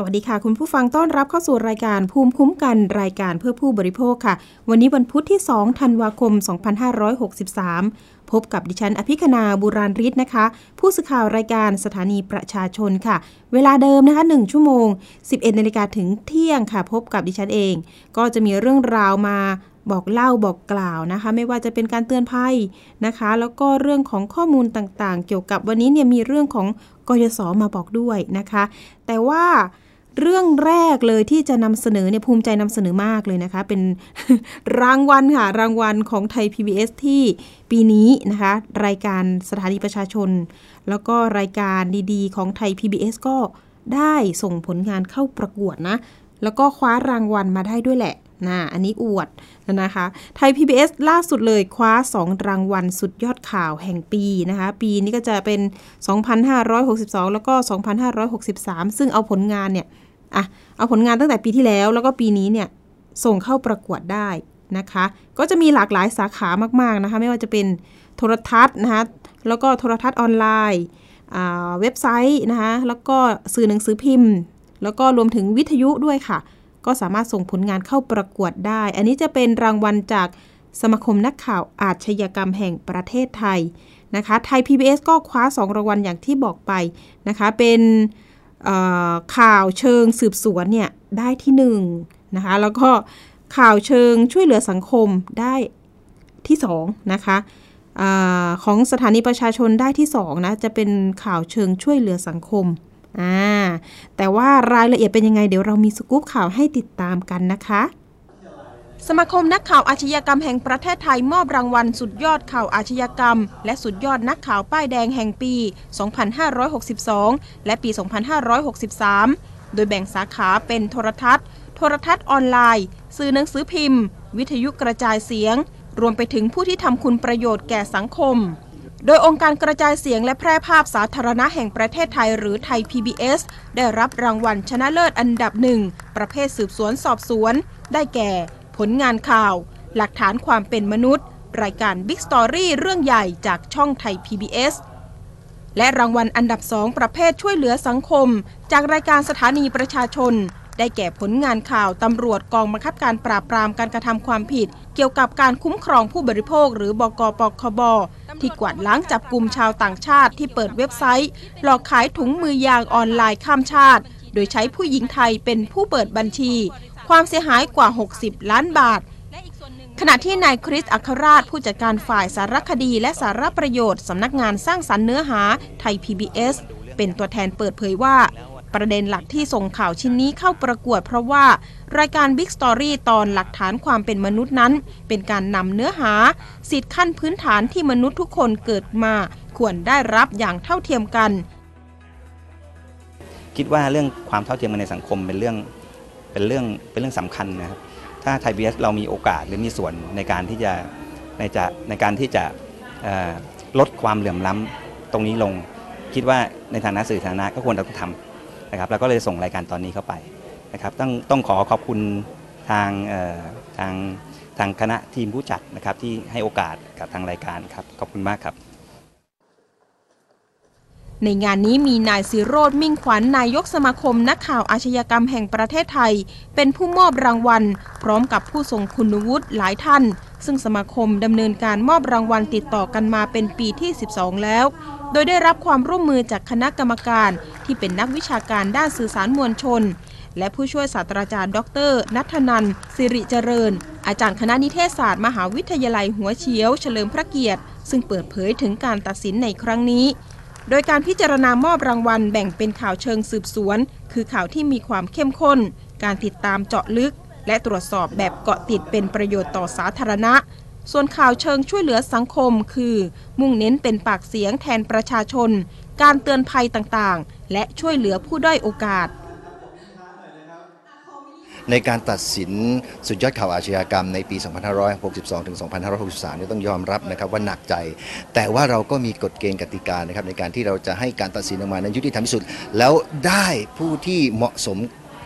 สวัสดีค่ะ คุณผู้ฟังต้อนรับเข้าสู่รายการภูมิคุ้มกันรายการเพื่อผู้บริโภคค่ะ วันนี้วันพุธที่ 2 ธันวาคม 2563 พบกับดิฉันอภิคณาบุราริศนะคะ ผู้สื่อข่าวรายการสถานีประชาชนค่ะ เวลาเดิมนะคะ 1 ชั่วโมง 11นาฬิกาถึงเที่ยงค่ะ พบกับดิฉันเอง ก็จะมีเรื่องราวมาบอกเล่าบอกกล่าวนะคะ ไม่ว่าจะเป็นการเตือนภัยนะคะ แล้วก็เรื่องของข้อมูลต่างๆ เกี่ยวกับวันนี้เนี่ยมีเรื่องของกยศมาบอกด้วยนะคะ แต่ว่า เรื่องแรกเลยที่จะนำเสนอเนี่ยภูมิใจนำเสนอมากเลยนะคะ เป็นรางวัลค่ะ รางวัลของไทย PBS ที่ปีนี้นะคะ รายการสถานีประชาชน แล้วก็รายการดีๆ ของไทย PBS ก็ได้ส่งผลงานเข้าประกวดนะ แล้วก็คว้ารางวัลมาได้ด้วยแหละนะอันนี้อวดนะคะ ไทย PBS ล่าสุดเลยคว้า 2 รางวัลสุดยอดข่าวแห่งปีนะคะ ปีนี้ก็จะเป็น 2,562 แล้วก็ 2,563 ซึ่งเอาผลงานเนี่ย อะเอาผลงานตั้งแต่ปีที่แล้ว แล้วก็ปีนี้เนี่ยส่งเข้าประกวดได้นะคะ ก็จะมีหลากหลายสาขามากๆนะคะ ไม่ว่าจะเป็นโทรทัศน์นะคะแล้วก็โทรทัศน์ออนไลน์เว็บไซต์นะคะแล้วก็สื่อหนังสือพิมพ์ แล้วก็รวมถึงวิทยุด้วยค่ะ ก็สามารถส่งผลงานเข้าประกวดได้ อันนี้จะเป็นรางวัลจากสมาคมนักข่าวอาชญากรรมแห่งประเทศไทยนะคะ ไทย PBS ก็คว้า 2 รางวัลอย่างที่บอกไปนะคะ เป็น ข่าวเชิงสืบสวนเนี่ยได้ที่หนึ่งนะคะแล้วก็ข่าวเชิงช่วยเหลือสังคมได้ที่สองนะคะอของสถานีประชาชนได้ที่สองนะจะเป็นข่าวเชิงช่วยเหลือสังคมอ่าแต่ว่ารายละเอียดเป็นยังไงเดี๋ยวเรามีสกู๊ปข่าวให้ติดตามกันนะคะ สมาคมนักข่าวอาชญากรรมแห่งประเทศไทยมอบรางวัลสุดยอดข่าวอาชญากรรม และสุดยอดนักข่าวป้ายแดงแห่งปี 2562 และปี 2563 โดยแบ่งสาขาเป็นโทรทัศน์ โทรทัศน์ออนไลน์ สื่อหนังสือพิมพ์ วิทยุกระจายเสียง รวมไปถึงผู้ที่ทำคุณประโยชน์แก่สังคม โดยองค์การกระจายเสียงและแพร่ภาพสาธารณะแห่งประเทศไทยหรือไทย PBS ได้รับรางวัลชนะเลิศอันดับหนึ่งประเภทสืบสวนสอบสวน ได้แก่ ผลงานข่าว หลักฐานความเป็นมนุษย์ รายการ Big Story เรื่องใหญ่จากช่องไทย PBS และรางวัลอันดับสองประเภทช่วยเหลือสังคม จากรายการสถานีประชาชน ได้แก่ผลงานข่าวตำรวจกองบังคับการปราบปรามการกระทำความผิด เกี่ยวกับการคุ้มครองผู้บริโภค หรือบกปคบที่กวาดล้างจับกลุ่มชาวต่างชาติที่เปิดเว็บไซต์ หลอกขายถุงมือยางออนไลน์ข้ามชาติ โดยใช้ผู้หญิงไทยเป็นผู้เปิดบัญชี ความเสียหายกว่า 60 ล้านบาท ขณะที่นายคริสอัครราชผู้จัดการฝ่ายสารคดีและสารประโยชน์สำนักงานสร้างสรรค์เนื้อหาไทย PBS เป็นตัวแทนเปิดเผยว่า ประเด็นหลักที่ส่งข่าวชิ้นนี้เข้าประกวดเพราะว่า รายการ Big Story ตอนหลักฐานความเป็นมนุษย์นั้น เป็นการนำเนื้อหา สิทธิขั้นพื้นฐานที่มนุษย์ทุกคนเกิดมา ควรได้รับอย่างเท่าเทียมกัน คิดว่าเรื่องความเท่าเทียมกันในสังคมเป็นเรื่อง เป็นเรื่องเป็นเรื่องสำคัญนะครับถ้าไทยพีเอสเรามีโอกาสหรือมีส่วนในการที่จะในจะในการที่จะลดความเหลื่อมล้ำตรงนี้ลง คิดว่าในฐานะสื่อสาธารณะก็ควรจะต้องทำนะครับแล้วก็เลยส่งรายการตอนนี้เข้าไปนะครับต้องต้องขอขอบคุณทางทางทางคณะทีมผู้จัดนะครับที่ให้โอกาสกับทางรายการครับขอบคุณมากครับ ในงานนี้มีนายสิโรธมิ่งขวัญนนายกสมาคมนักข่าวอาชญากรรมแห่งประเทศไทย เป็นผู้มอบรางวัล พร้อมกับผู้ทรงคุณวุฒิหลายท่าน ซึ่งสมาคมดำเนินการมอบรางวัลติดต่อกันมาเป็นปีที่ 12 แล้ว โดยได้รับความร่วมมือจากคณะกรรมการที่เป็นนักวิชาการด้านสื่อสารมวลชน และผู้ช่วยศาสตราจารย์ ดร นัทนันสิริเจริญ อาจารย์คณะนิเทศศาสตร์มหาวิทยาลัยหัวเฉียว เฉลิมพระเกียรติ ซึ่งเปิดเผยถึงการตัดสินในครั้งนี้ โดยการพิจารณามอบรางวัลแบ่งเป็นข่าวเชิงสืบสวน คือข่าวที่มีความเข้มข้น การติดตามเจาะลึก และตรวจสอบแบบเกาะติดเป็นประโยชน์ต่อสาธารณะ ส่วนข่าวเชิงช่วยเหลือสังคม คือ มุ่งเน้นเป็นปากเสียงแทนประชาชน การเตือนภัยต่างๆ และช่วยเหลือผู้ด้อยโอกาส ในการตัดสินสุดยอดข่าวอาชญากรรมในปี 2562 ถึง 2563นี่ต้องยอมรับนะครับว่าหนักใจ แต่ว่าเราก็มีกฎเกณฑ์กติกานะครับในการที่เราจะให้การตัดสินออกมานั้นยุติธรรมที่สุด แล้วได้ผู้ที่เหมาะสม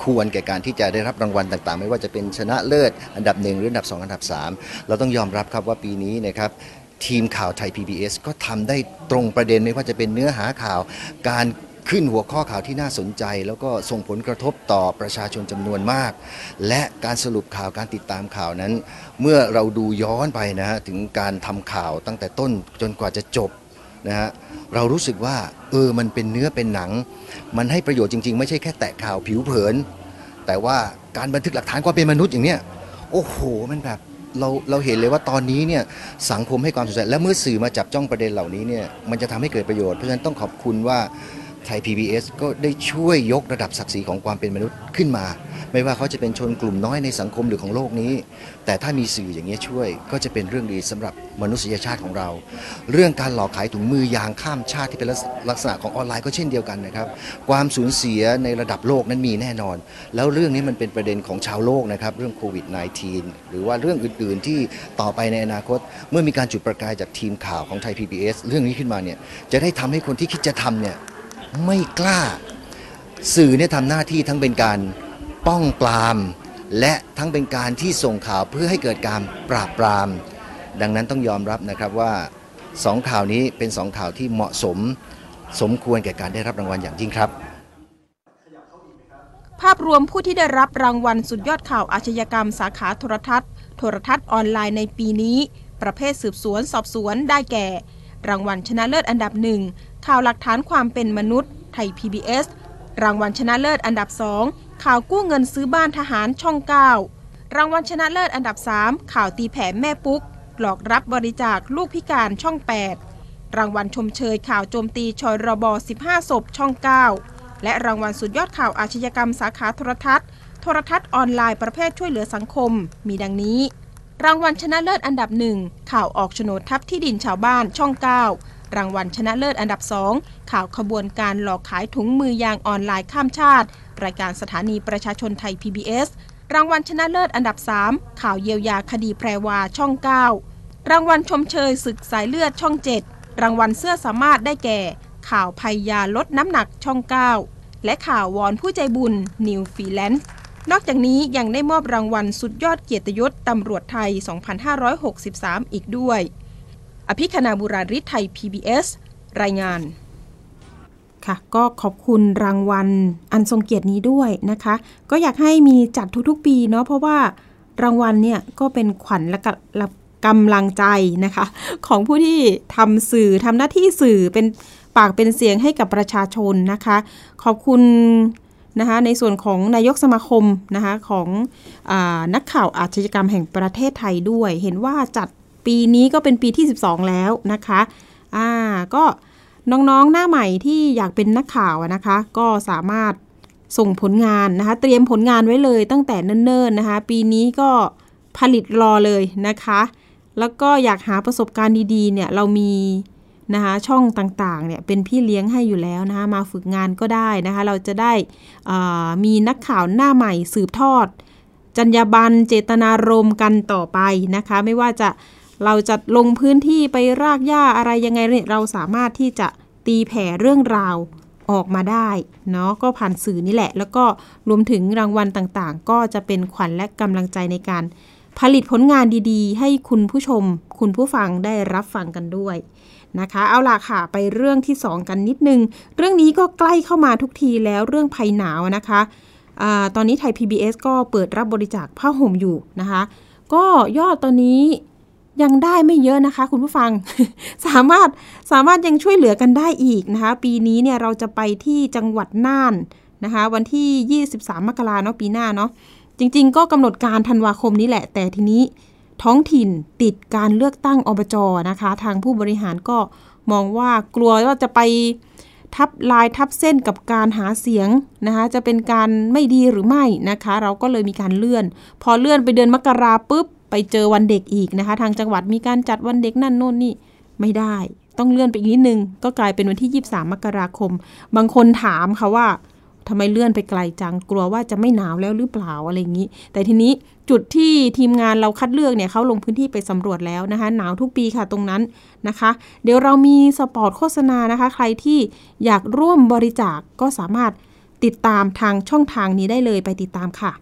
ควรแก่การที่จะได้รับรางวัลต่างๆ ไม่ว่าจะเป็นชนะเลิศ อันดับหนึ่งหรืออันดับ 2 อันดับ 3 เราต้องยอมรับครับว่าปีนี้นะครับทีมข่าวไทย PBS ก็ทำได้ตรงประเด็นไม่ว่าจะเป็นเนื้อหาข่าวการ ขึ้นหัวข้อข่าวที่น่าสนใจ แล้วก็ส่งผลกระทบต่อประชาชนจำนวนมาก และการสรุปข่าวการติดตามข่าวนั้น เมื่อเราดูย้อนไปนะฮะถึงการทำข่าวตั้งแต่ต้นจนกว่าจะจบนะฮะเรารู้สึกว่าเออมันเป็นเนื้อเป็นหนัง มันให้ประโยชน์จริง ๆ ไม่ใช่แค่แตะข่าวผิวเผิน แต่ว่าการบันทึกหลักฐานความเป็นมนุษย์อย่างเนี้ยโอ้โหมันแบบเราเราเห็นเลยว่าตอนนี้เนี่ยสังคมให้ความสนใจและเมื่อสื่อมาจับจ้องประเด็นเหล่านี้เนี่ยมันจะทำให้เกิดประโยชน์เพราะฉะนั้นต้องขอบคุณว่า ไทย PBS ก็ได้ช่วยยกระดับศักดิ์ศรีของความเป็นมนุษย์ขึ้นมา ไม่ว่าเขาจะเป็นชนกลุ่มน้อยในสังคมหรือของโลกนี้ แต่ถ้ามีสื่ออย่างนี้ช่วยก็จะเป็นเรื่องดีสำหรับมนุษยชาติของเรา เรื่องการหลอกขายถุงมือยางข้ามชาติที่เป็นลักษณะของออนไลน์ก็เช่นเดียวกันนะครับ ความสูญเสียในระดับโลกนั้นมีแน่นอน แล้วเรื่องนี้มันเป็นประเด็นของชาวโลกนะครับเรื่องโควิด -19 หรือว่าเรื่องอื่น ๆ ที่ต่อไปในอนาคต เมื่อมีการจุดประกายจากทีมข่าวของไทย PBS เรื่องนี้ขึ้นมาเนี่ยจะได้ทำให้คนที่คิดจะทำเนี่ย ไม่กล้า สื่อเนี่ยทำหน้าที่ทั้งเป็นการป้องปราม และทั้งเป็นการที่ส่งข่าวเพื่อให้เกิดการปราบปราม ดังนั้นต้องยอมรับนะครับว่าสองข่าวนี้เป็นสองข่าวที่เหมาะสม สมควรแก่การได้รับรางวัลอย่างยิ่งครับ ภาพรวมผู้ที่ได้รับรางวัลสุดยอดข่าวอาชญากรรมสาขาโทรทัศน์ โทรทัศน์ออนไลน์ในปีนี้ ประเภทสืบสวนสอบสวนได้แก่ รางวัลชนะเลิศอันดับหนึ่ง ข่าวหลักฐานความเป็นมนุษย์ ไทย PBS รางวัลชนะเลิศอันดับสองข่าวกู้เงินซื้อบ้านทหารช่อง 9 รางวัลชนะเลิศอันดับ 3 ข่าวตีแผ่แม่ปุ๊ก หลอกรับบริจาคลูกพิการช่อง 8 รางวัลชมเชยข่าวโจมตีชอยรบ 15 ศพช่อง 9 และรางวัลสุดยอดข่าวอาชญากรรมสาขาโทรทัศน์ โทรทัศน์ออนไลน์ประเภทช่วยเหลือสังคม มีดังนี้ รางวัลชนะเลิศอันดับหนึ่งข่าวออกโฉนดทับที่ดินชาวบ้านช่อง 9 รางวัลชนะเลิศอันดับสองข่าวขบวนการหลอกขายถุงมือยางออนไลน์ข้ามชาติ รายการสถานีประชาชนไทย PBS รางวัลชนะเลิศอันดับ 3 ข่าวเยียวยาคดีแพรวาช่อง 9 รางวัลชมเชยศึกสายเลือดช่อง 7 รางวัลสื่อสามารถได้แก่ ข่าวภัยยาลดน้ำหนักช่อง 9 และข่าววอนผู้ใจบุญ New Freelance นอกจากนี้ยังได้มอบรางวัลสุดยอดเกียรติยศตำรวจไทย 2563 อีกด้วย อภิคณาบุราริศไทย PBS รายงาน ค่ะ ก็ขอบคุณรางวัลอันทรงเกียรตินี้ด้วยนะคะ ก็อยากให้มีจัดทุกๆปีเนาะเพราะว่ารางวัลเนี่ยก็เป็นขวัญและกำลังใจนะคะ ของผู้ที่ทำสื่อทำหน้าที่สื่อเป็นปากเป็นเสียงให้กับประชาชนนะคะ ขอบคุณนะคะในส่วนของนายกสมาคมนะคะของอนักข่าวอาชญากรรมแห่งประเทศไทยด้วย เห็นว่าจัด ปีนี้ก็เป็นปีที่ 12 แล้วนะคะ อ่า ก็น้องๆหน้าใหม่ที่อยากเป็นนักข่าวนะคะ ก็สามารถส่งผลงานนะคะ เตรียมผลงานไว้เลยตั้งแต่เนิ่นๆนะคะ ปีนี้ก็ผลิตรอเลยนะคะ แล้วก็อยากหาประสบการณ์ดีๆ เนี่ยเรามีนะคะช่องต่างๆ เนี่ยเป็นพี่เลี้ยงให้อยู่แล้วนะคะมาฝึกงานก็ได้นะคะ เราจะได้มีนักข่าวหน้าใหม่สืบทอด จรรยาบรรณเจตนารมณ์กันต่อไปนะคะ ไม่ว่าจะ เราจะลงพื้นที่ไปรากหญ้าอะไรยังไงเราสามารถที่จะตีแผ่เรื่องราวออกมาได้เนาะก็ผ่านสื่อนี่แหละ แล้วก็รวมถึงรางวัลต่างๆ ก็จะเป็นขวัญและกำลังใจในการ ผลิตผลงานดีๆ ให้คุณผู้ชม คุณผู้ฟังได้รับฟังกันด้วยนะคะ เอาล่ะค่ะไปเรื่องที่ 2 กันนิดนึง เรื่องนี้ก็ใกล้เข้ามาทุกทีแล้วเรื่องภัยหนาวนะคะอตอนนี้ไทย PBS ก็เปิดรับบริจาคผ้าห่มอยู่นะคะ ก็ยอดตอนนี้ ยังได้ไม่เยอะนะคะ คุณผู้ฟัง สามารถสามารถยังช่วยเหลือกันได้อีกนะคะ ปีนี้เนี่ยเราจะไปที่จังหวัดน่านนะคะ วันที่ 23 มกราเนาะปีหน้าเนาะจริง ๆ ก็กำหนดการธันวาคมนี้แหละ แต่ทีนี้ท้องถิ่นติดการเลือกตั้งอบจนะคะ ทางผู้บริหารก็มองว่ากลัวว่าจะไปทับลายทับเส้นกับการหาเสียงนะคะ จะเป็นการไม่ดีหรือไม่นะคะ เราก็เลยมีการเลื่อน พอเลื่อนไปเดือนมกราปุ๊บ ไปเจอวันเด็กอีกนะคะ ทางจังหวัดมีการจัดวันเด็กนั่นโน่นนี่ไม่ได้ ต้องเลื่อนไปอีกนิดนึง ก็กลายเป็นวันที่ 23 มกราคม บางคนถามค่ะว่าทำไมเลื่อนไปไกลจังกลัวว่าจะไม่หนาวแล้วหรือเปล่าอะไรอย่างนี้ แต่ทีนี้จุดที่ทีมงานเราคัดเลือกเนี่ยเขาลงพื้นที่ไปสำรวจแล้วนะคะ หนาวทุกปีค่ะตรงนั้นนะคะ เดี๋ยวเรามี spot โฆษณานะคะ ใครที่อยากร่วมบริจาคก็สามารถติดตามทางช่องทางนี้ได้เลยไปติดตามค่ะ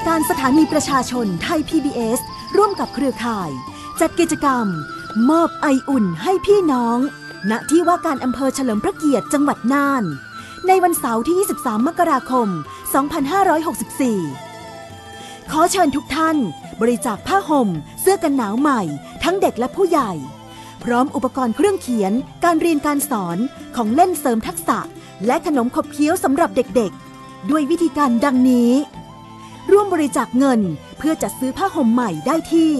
รายการสถานีประชาชนไทย PBS ร่วมกับเครือข่าย จัดกิจกรรม มอบไออุ่นให้พี่น้อง ณ ที่ว่าการอำเภอเฉลิมพระเกียรติจังหวัดน่าน ในวันเสาร์ที่ 23 มกราคม 2564 ขอเชิญทุกท่าน บริจาคผ้าห่ม เสื้อกันหนาวใหม่ ทั้งเด็กและผู้ใหญ่ พร้อมอุปกรณ์เครื่องเขียน การเรียนการสอน ของเล่นเสริมทักษะ และขนมขบเคี้ยวสำหรับเด็กๆ ด้วยวิธีการดังนี้ ร่วมบริจาคเงินเพื่อจัดซื้อผ้าห่มใหม่ได้ที่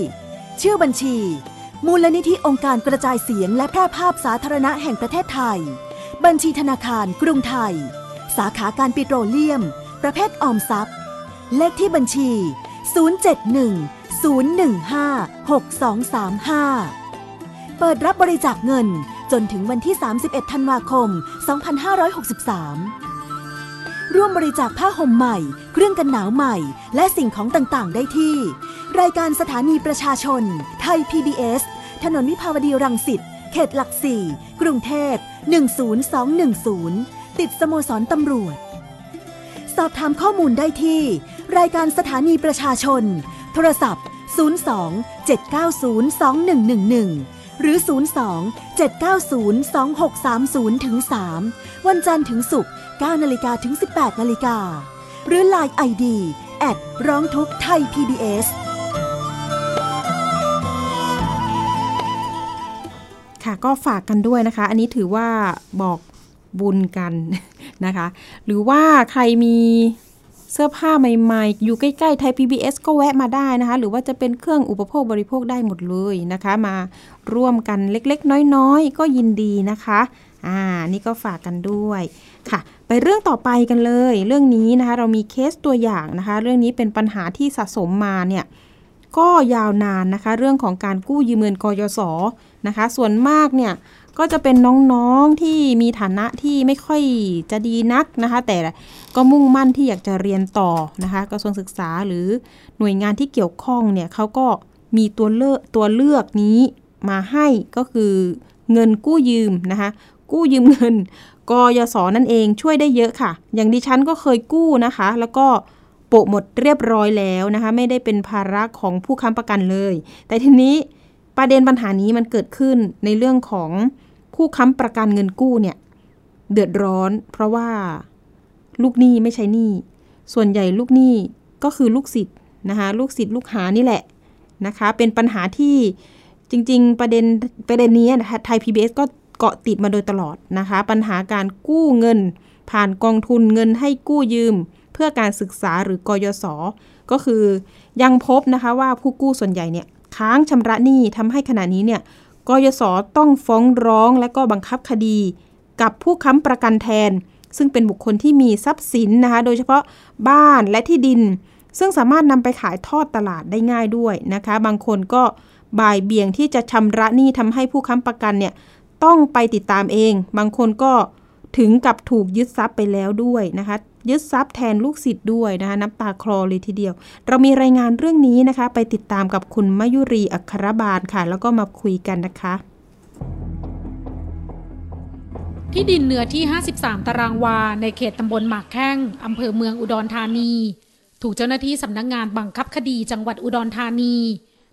ชื่อบัญชี มูลนิธิองค์การกระจายเสียงและแพร่ภาพสาธารณะแห่งประเทศไทย บัญชีธนาคารกรุงไทย สาขาการปิโตรเลียม ประเภทออมทรัพย์ เลขที่บัญชี 071-015-6235 เปิดรับบริจาคเงินจนถึงวันที่ 31 ธันวาคม 2563 ร่วมบริจาคผ้าห่มใหม่ เครื่องกันหนาวใหม่ และสิ่งของต่างๆ ได้ที่ รายการสถานีประชาชน ไทย PBS ถนนวิภาวดีรังสิต เขตหลักสี่กรุงเทพ 10210 ติดสโมสรตำรวจ สอบถามข้อมูลได้ที่ รายการสถานีประชาชน โทรศัพท์ 02 790 2111 หรือ 02 790 2630ถึง3วันจันทร์ถึงศุกร์ 9 นาฬิกาถึง 18 นาฬิกา หรือ Line ID แอดร้องทุกไทย PBS ค่ะก็ฝากกันด้วยนะคะ อันนี้ถือว่าบอกบุญกันนะคะ หรือว่าใครมีเสื้อผ้าใหม่ๆ อยู่ใกล้ๆไทย PBS ก็แวะมาได้นะคะ หรือว่าจะเป็นเครื่องอุปโภคบริโภคได้หมดเลยนะคะ มาร่วมกันเล็กๆ น้อยๆ ก็ยินดีนะคะ อ่า นี่ก็ฝากกันด้วยค่ะ ไปเรื่องต่อไปกันเลย เรื่องนี้นะคะเรามีเคสตัวอย่างนะคะ เรื่องนี้เป็นปัญหาที่สะสมมาเนี่ยก็ยาวนานนะคะ เรื่องของการกู้ยืมเงินกยศนะคะ ส่วนมากเนี่ยก็จะเป็นน้องๆที่มีฐานะที่ไม่ค่อยจะดีนักนะคะ แต่ก็มุ่งมั่นที่อยากจะเรียนต่อนะคะกระทรวงศึกษาหรือหน่วยงานที่เกี่ยวข้องเนี่ยเขาก็มีตัวเลือกตัวเลือกนี้มาให้ก็คือเงินกู้ยืมนะคะ กู้ยืมเงิน กยศนั่นเองช่วยได้เยอะค่ะ อย่างดิฉันก็เคยกู้นะคะ แล้วก็โปะหมดเรียบร้อยแล้วนะคะ ไม่ได้เป็นภาระของผู้ค้ำประกันเลย แต่ทีนี้ประเด็นปัญหานี้มันเกิดขึ้นในเรื่องของผู้ค้ำประกันเงินกู้เนี่ยเดือดร้อน เพราะว่าลูกหนี้ไม่ใช่หนี้ส่วนใหญ่ลูกหนี้ก็คือลูกศิษย์นะคะลูกศิษย์ลูกหานี่แหละนะคะ เป็นปัญหาที่จริง ๆ ประเด็นประเด็นนี้นะคะไทย PBS ก็ เกาะติดมาโดยตลอดนะคะ ปัญหาการกู้เงิน ผ่านกองทุนเงินให้กู้ยืม เพื่อการศึกษาหรือกยศก็คือยังพบนะคะว่าผู้กู้ส่วนใหญ่เนี่ยค้างชำระหนี้ทำให้ขณะนี้เนี่ยกยศต้องฟ้องร้องและก็บังคับคดี กับผู้ค้ำประกันแทน ซึ่งเป็นบุคคลที่มีทรัพย์สินนะคะ โดยเฉพาะบ้านและที่ดิน ซึ่งสามารถนำไปขายทอดตลาดได้ง่ายด้วยนะคะ บางคนก็บ่ายเบี่ยงที่จะชำระหนี้ทำให้ผู้ค้ำประกันเนี่ย ต้องไปติดตามเอง บางคนก็ถึงกับถูกยึดทรัพย์ไปแล้วด้วยนะคะ ยึดทรัพย์แทนลูกศิษย์ด้วยนะคะน้ำตาคลอเลยทีเดียว เรามีรายงานเรื่องนี้นะคะ ไปติดตามกับคุณมยุรีอัครบาลค่ะ แล้วก็มาคุยกันนะคะ ที่ดินเนื้อที่ 53 ตารางวา ในเขตตำบลหมากแข้งอำเภอเมืองอุดรธานี ถูกเจ้าหน้าที่สำนักงงานบังคับคดีจังหวัดอุดรธานี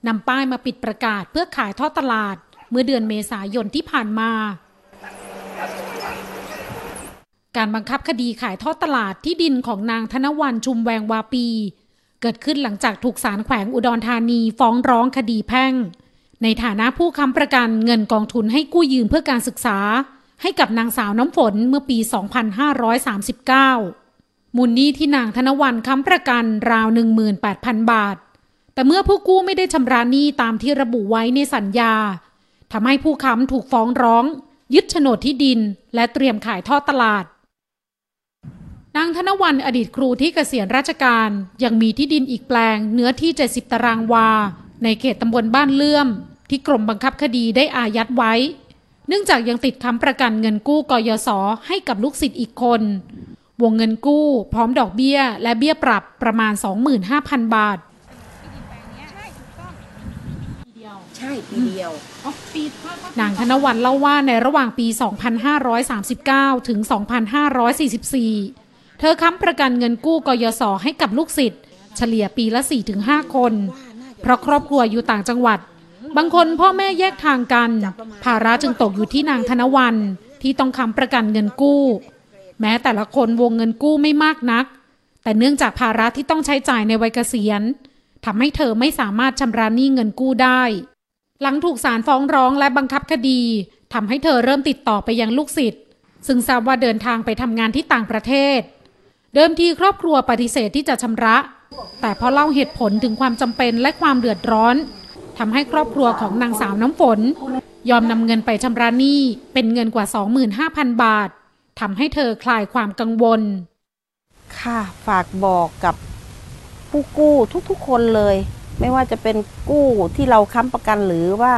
นำป้ายมาปิดประกาศเพื่อขายทอดตลาด เมื่อเดือนเมษายนที่ผ่านมา การบังคับคดีขายทอดตลาดที่ดินของนางธนวันชุมแวงวาปี เกิดขึ้นหลังจากถูกศาลแขวงอุดรธานีฟ้องร้องคดีแพ่ง ในฐานะผู้ค้ำประกันเงินกองทุนให้กู้ยืมเพื่อการศึกษา ให้กับนางสาวน้ำฝนเมื่อปี 2539 มูลหนี้ที่นางธนวันค้ำประกันราว 18,000 บาทแต่เมื่อผู้กู้ไม่ได้ชำระหนี้ตามที่ระบุไว้ในสัญญา ทำให้ผู้ค้ำถูกฟ้องร้อง ยึดโฉนดที่ดิน และเตรียมขายทอดตลาดนางธนวันอดีตครูที่เกษียณราชการยังมีที่ดินอีกแปลงเนื้อที่ 70 ตารางวา ในเขตตำบลบ้านเลื่อม ที่กรมบังคับคดีได้อายัดไว้ เนื่องจากยังติดค้ำประกันเงินกู้กยศให้กับลูกศิษย์อีกคน วงเงินกู้ พร้อมดอกเบี้ย และเบี้ยปรับประมาณ 25,000 บาท ใช่ปีเดียวนางธนวันเล่าว่าในระหว่างปี 2539 ถึง 2544 เธอค้ำประกันเงินกู้กยศให้กับลูกศิษย์เฉลี่ยปีละ 4-5 คน เพราะครอบครัวอยู่ต่างจังหวัด บางคนพ่อแม่แยกทางกัน ภาระจึงตกอยู่ที่นางธนวันที่ต้องค้ำประกันเงินกู้ แม้แต่ละคนวงเงินกู้ไม่มากนัก แต่เนื่องจากภาระที่ต้องใช้จ่ายในวัยเกษียณทำให้เธอไม่สามารถชำระหนี้เงินกู้ได้ หลังถูกศาลฟ้องร้องและบังคับคดีทำให้เธอเริ่มติดต่อไปยังลูกศิษย์ซึ่งทราบว่าเดินทางไปทำงานที่ต่างประเทศ เดิมทีครอบครัวปฏิเสธที่จะชำระ แต่พอเล่าเหตุผลถึงความจำเป็นและความเดือดร้อนทำให้ครอบครัวของนางสาวน้ำฝน ยอมนำเงินไปชำระหนี้เป็นเงินกว่า 25,000 บาททำให้เธอคลายความกังวล ค่ะฝากบอกกับผู้กู้ทุกๆคนเลย ไม่ว่าจะเป็นกู้ที่เราค้ำประกันหรือว่า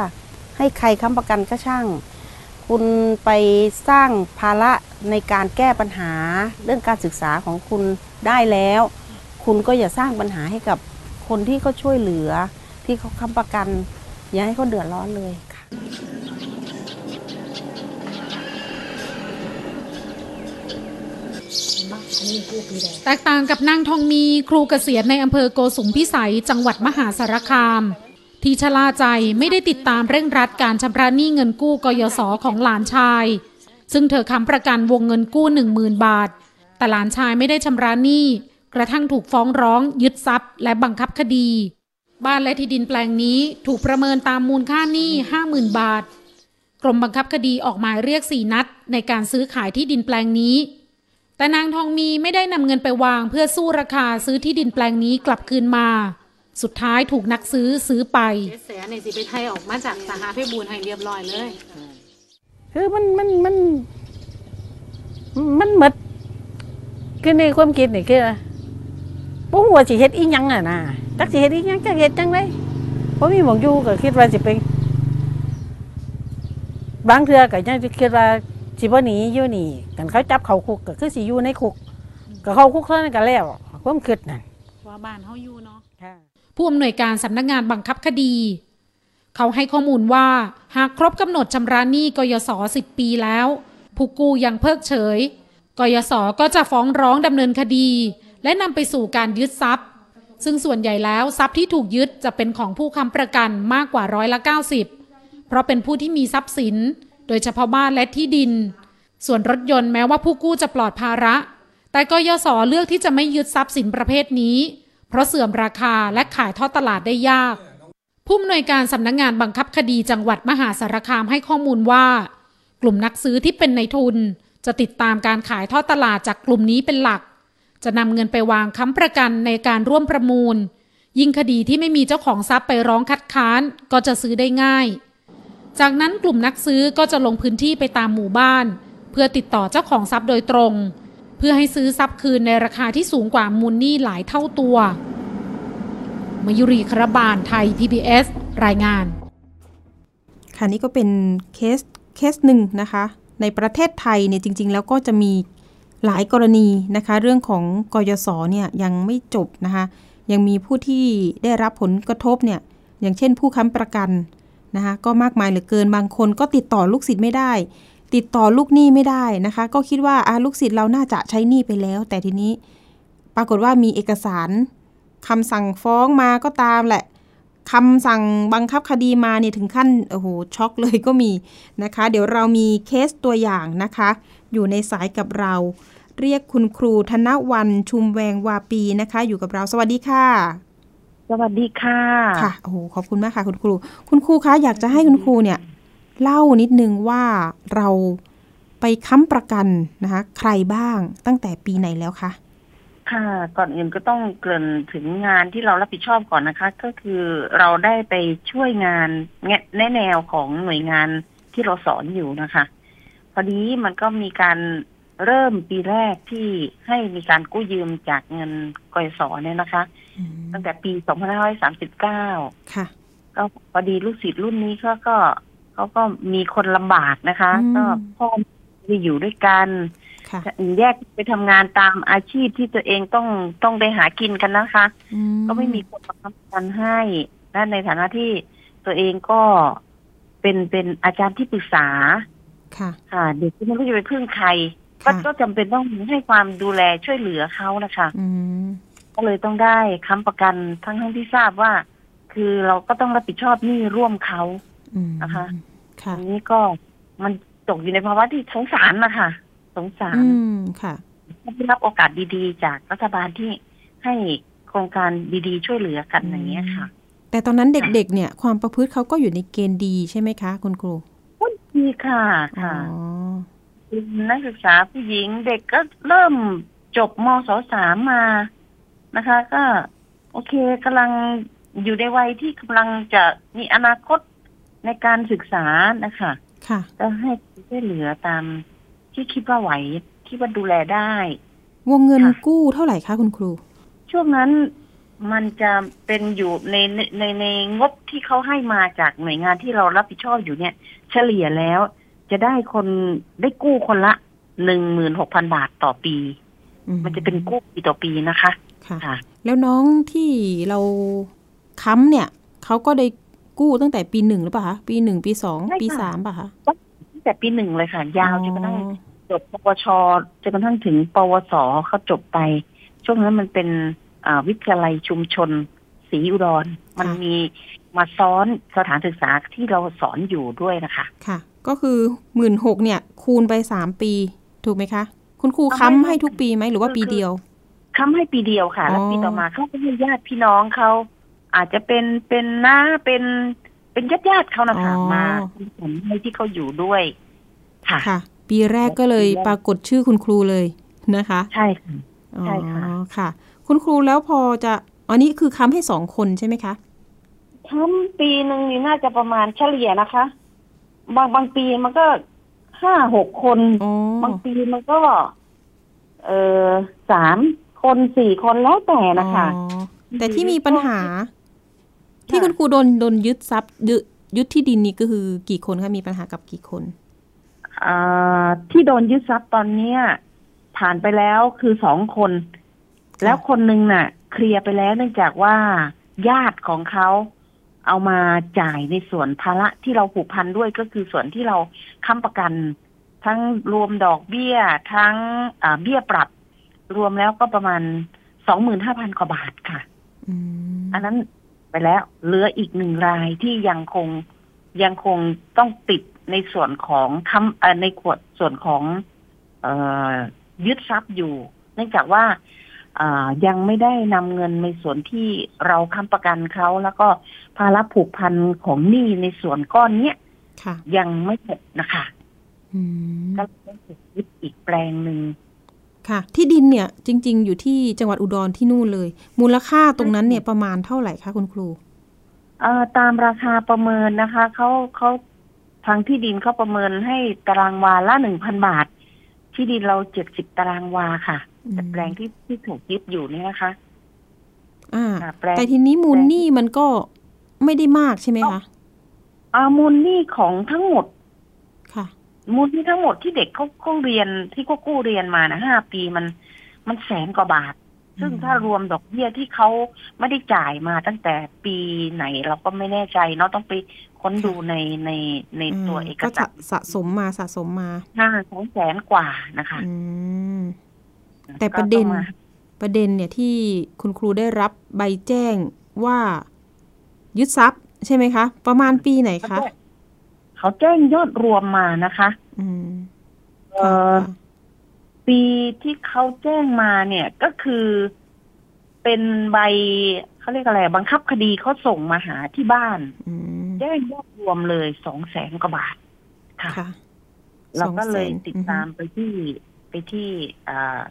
ให้ใครค้ำประกันก็ช่าง คุณไปสร้างภาระในการแก้ปัญหาเรื่องการศึกษาของคุณได้แล้ว คุณก็อย่าสร้างปัญหาให้กับคนที่เขาช่วยเหลือ ที่เขาค้ำประกัน อย่าให้เขาเดือดร้อนเลยค่ะ แตกต่างกับนางทองมีครูเกษียณในอำเภอโกสุมพิสัยจังหวัดมหาสารคาม ที่ชะล่าใจไม่ได้ติดตามเร่งรัดการชำระหนี้เงินกู้กยศของหลานชาย ซึ่งเธอค้ำประกันวงเงินกู้หนึ่งหมื่นบาท แต่หลานชายไม่ได้ชำระหนี้ กระทั่งถูกฟ้องร้องยึดทรัพย์ และบังคับคดี บ้านและที่ดินแปลงนี้ถูกประเมินตามมูลค่าหนี้ห้าหมื่นบาท กรมบังคับคดีออกหมายเรียกสี่นัด ในการซื้อขายที่ดินแปลงนี้ แต่นางทองมีไม่ได้นำเงินไปวางเพื่อสู้ราคาซื้อที่ดินแปลงนี้กลับคืนมา สุดท้ายถูกนักซื้อซื้อไปเสียในสิไปไทยออกมาจากสหเพบูลให้เรียบร้อยเลย คือมันมันมัน มันหมดคือในความคิดนี่คือบ่ฮู้ว่าสิเฮ็ดอีหยังอะนะจักสิเฮ็ดอีหยังจักเฮ็ดจังไดบ่มีหม่องอยู่ก็คิดว่าสิไปบางเทื่อก็ยังสิคิดว่า สิบ่หนีอยู่นี่ กันเขาจับเข้าคุกก็คือสิอยู่ในคุกก็เข้าคุกเท่านั้นก็แล้วความคิดนั่นว่าบ้านเขาอยู่เนาะค่ะผู้อำนวยการสำนักงานบังคับคดี เขาให้ข้อมูลว่าหากครบกำหนดชำระหนี้กยศ10 ปีแล้ว ผู้กู้ยังเพิกเฉยกยศก็จะฟ้องร้องดำเนินคดี และนำไปสู่การยึดทรัพย์ ซึ่งส่วนใหญ่แล้วทรัพย์ที่ถูกยึดจะเป็นของผู้ค้ำประกันมากกว่าร้อยละ 90 เพราะเป็นผู้ที่มีทรัพย์สิน โดยเฉพาะบ้านและที่ดิน ส่วนรถยนต์แม้ว่าผู้กู้จะปลอดภาระ แต่กยศเลือกที่จะไม่ยึดทรัพย์สินประเภทนี้ เพราะเสื่อมราคาและขายทอดตลาดได้ยาก ผู้อำนวยการสำนักงงานบังคับคดีจังหวัดมหาสารคามให้ข้อมูลว่า กลุ่มนักซื้อที่เป็นในทุน จะติดตามการขายทอดตลาดจากกลุ่มนี้เป็นหลัก จะนำเงินไปวางค้ำประกันในการร่วมประมูล ยิ่งคดีที่ไม่มีเจ้าของทรัพย์ไปร้องคัดค้านก็จะซื้อได้ง่าย จากนั้นกลุ่มนักซื้อก็จะลงพื้นที่ไปตามหมู่บ้าน เพื่อติดต่อเจ้าของทรัพย์โดยตรง เพื่อให้ซื้อทรัพย์คืนในราคาที่สูงกว่ามูลหนี้หลายเท่าตัว มยุรีครบาลไทย PBS รายงาน ค่ะนี่ก็เป็นเคสเคสหนึ่งนะคะ ในประเทศไทยเนี่ยจริง ๆ แล้วก็จะมีหลายกรณีนะคะ เรื่องของกยศเนี่ยยังไม่จบนะคะ ยังมีผู้ที่ได้รับผลกระทบเนี่ยอย่างเช่นผู้ค้ำประกัน นะคะก็มากมายเหลือเกินบางคนก็ติดต่อลูกศิษย์ไม่ได้ ติดต่อลูกหนี้ไม่ได้นะคะ ก็คิดว่าอาลูกศิษย์เราน่าจะใช้หนี้ไปแล้ว แต่ทีนี้ปรากฏว่ามีเอกสารคำสั่งฟ้องมาก็ตามแหละคำสั่งบังคับคดีมาเนี่ยถึงขั้นโอ้โหช็อกเลยก็มีนะคะ เดี๋ยวเรามีเคสตัวอย่างนะคะ อยู่ในสายกับเรา เรียกคุณครูธนวันชุมแวงวาปีนะคะ อยู่กับเราสวัสดีค่ะ สวัสดีค่ะค่ะโอ้โหขอบคุณมากค่ะ คุณครู คุณครูคะอยากจะให้คุณครูเนี่ย เล่านิดนึงว่าเราไปค้ำประกันนะคะ ใครบ้างตั้งแต่ปีไหนแล้วคะค่ะ ก่อนอื่นก็ต้องเกริ่นถึงงานที่เรารับผิดชอบก่อนนะคะ ก็คือเราได้ไปช่วยงานแนแนวของหน่วยงานที่เราสอนอยู่นะคะ พอดีมันก็มีการ เริ่มปีแรกที่ให้มีการกู้ยืมจากเงินกยศเนี่ยนะคะ ตั้งแต่ปี2539ค่ะ ก็พอดีลูกศิษย์รุ่นนี้เขาก็เขาก็มีคนลำบากนะคะอืมก็พ่อไม่อยู่ด้วยกันค่ะแยกไปทำงานตามอาชีพที่ตัวเองต้องต้องไปหากินกันนะคะอืก็ไม่มีคนมาค้ำประกันให้ และในฐานะที่ตัวเองก็เป็นเป็นอาจารย์ที่ปรึกษาค่ะ ค่ะ เด็กที่ไม่รู้จะไปพึ่งใคร ก็ค่ะก็จำเป็นต้องให้ความดูแลช่วยเหลือเขานะคะอืมก็เลยต้องได้ค้ำประกันทั้งทั้งที่ทราบว่า คือเราก็ต้องรับผิดชอบหนี้ร่วมเขาอืมนะคะค่ะอันนี้ก็มันตกอยู่ในภาวะที่สงสารนะคะสงสารอืมค่ะได้รับโอกาสดีๆ จากรัฐบาลที่ให้โครงการดีๆ ช่วยเหลือกันอย่างเงี้ยค่ะ แต่ตอนนั้นเด็กๆ เนี่ย ความประพฤติเขาก็อยู่ในเกณฑ์ดีใช่ไหมคะ คุณครูดีค่ะอ๋อค่ะเป็ นนักศึกษาผู้หญิงเด็กก็เริ่มจบมศสามมานะคะ ก็ โอเคกำลังอยู่ในวัยที่กำลังจะมีอนาคตในการศึกษานะคะ ค่ะก็ให้ช่วยเหลือตามที่คิดว่าไหวคิดว่าดูแลได้ วงเงินค่ะกู้เท่าไหร่คะคุณครู ช่วงนั้นมันจะเป็นอยู่ในในในในงบที่เขาให้มาจากหน่วยงานที่เรารับผิดชอบอยู่เนี่ย เฉลี่ยแล้ว จะได้คนได้กู้คนละหนึ่งหมื่นหกพันบาทต่อปีอืมันจะเป็นกู้ปีต่อปีนะคะค่ะค่ะ แล้วน้องที่เราค้ำเนี่ยเขาก็ได้กู้ตั้งแต่ปีหนึ่งหรือเปล่าคะปีหนึ่งปีสองใช่ค่ะปีสามป่ะคะตั้งแต่ปีหนึ่งเลยค่ะ ยาวจนกระทั่งอ๋อจบปวชจนกระทั่งถึง ปวสเขาจบไป ช่วงนั้นมันเป็นอ่าวิทยาลัยชุมชนศรีอุดร มันมีมาซ้อนสถานศึกษาที่เราสอนอยู่ด้วยนะคะ ค่ะ ก็คือหมื่นหกเนี่ย คูณไปสามปี ถูกไหมคะ คุณครูเอาค้ำไม่ให้ทุกปีไหมหรือว่าคือปีเดียวค้ำให้ปีเดียวค่ะ แล้วอ๋อปีต่อมาเขาก็ให้ญาติพี่น้องเขาอาจจะเป็นเป็นน้าเป็นเป็นญาติญาติๆเขานะคะมาผลให้ที่เขาอยู่ด้วยค่ะค่ะ ปีแรกก็เลยปรากฏชื่อคุณครูเลยนะคะ ใช่ค่ะอ๋อใช่ค่ะค่ะ คุณครูแล้วพอจะอันนี้คือค้ำให้สองคนใช่ไหมคะค้ำปีหนึ่งนี่น่าจะประมาณเฉลี่ยนะคะ บางบางปีมันก็ห้าหกคน อ๋อบางปีมันก็ เออสามคนสี่คนแล้วแต่นะคะ อ๋อแต่ที่มีปัญหา ที่คุณครูโดนโดนยึดทรัพย์ยึดยึดที่ดินนี่ก็คือกี่คนคะมีปัญหากับกี่คน อ่าที่โดนยึดทรัพย์ตอนเนี้ย ผ่านไปแล้วคือสองคน แล้วคนหนึ่งน่ะ เคลียร์ไปแล้วเนื่องจากว่าญาติของเขา เอามาจ่ายในส่วนภาระที่เราผูกพันด้วยก็คือส่วนที่เราค้ำประกัน ทั้งรวมดอกเบี้ย ทั้งอ่าเบี้ยปรับ รวมแล้วก็ประมาณสองหมื่นห้าพันกว่าบาทค่ะอืมอันนั้นไปแล้วเหลืออีกหนึ่งรายที่ยังคงยังคงต้องติดในส่วนของคำเอ่อในขวดส่วนของเอ่อยึดทรัพย์อยู่ เนื่องจากว่าอ่า ยังไม่ได้นำเงินในส่วนที่เราค้ำประกันเขาแล้วก็ภาระผูกพันของหนี้ในส่วนก้อนเนี้ยค่ะยังไม่หมดนะคะอืมก็ต้องถูกยึดอีกแปลงหนึ่งค่ะ ที่ดินเนี่ยจริง ๆ อยู่ที่จังหวัดอุดรที่นู่นเลย มูลค่าตรงนั้นเนี่ยประมาณเท่าไหร่คะคุณครูเอ่อตามราคาประเมินนะคะเขาเขาทางที่ดินเขาประเมินให้ตารางวาละหนึ่งพันบาท ที่ดินเราเจ็ดสิบตารางวาค่ะ อืมแต่แปลงที่ที่ถูกยึดอยู่เนี่ยนะคะอ่าค่ะแปลงแต่ทีนี้มูลแปลงหนี้มันก็ไม่ได้มากใช่ไหมคะอามูลหนี้ของทั้งหมด ค่ะ มูลหนี้ทั้งหมดที่เด็กเขาเขาเรียนที่เขากู้เรียนมานะห้าปีมันมันแสนกว่าบาท ซึ่งอืมถ้ารวมดอกเบี้ยที่เขาไม่ได้จ่ายมาตั้งแต่ปีไหนเราก็ไม่แน่ใจเนาะต้องไปค้นดูในในในตัวเอกก็สาจะรสะสมมาสะสมมาห้าสองแสนกว่านะคะ อืม แต่ประเด็นก็ต้องมาประเด็นเนี่ยที่คุณครูได้รับใบแจ้งว่ายึดทรัพย์ใช่ไหมคะ ประมาณปีไหนคะ เขาแจ้งยอดรวมมานะคะอืมเอ่อปีที่เขาแจ้งมาเนี่ยก็คือเป็นใบเขาเรียกอะไร บังคับคดีเขาส่งมาหาที่บ้านอืมแจ้งยอดรวมเลยสองแสนกว่าบาทค่ะค่ะเราก็เลย200,000ติดตามไปที่ไปที่อ่า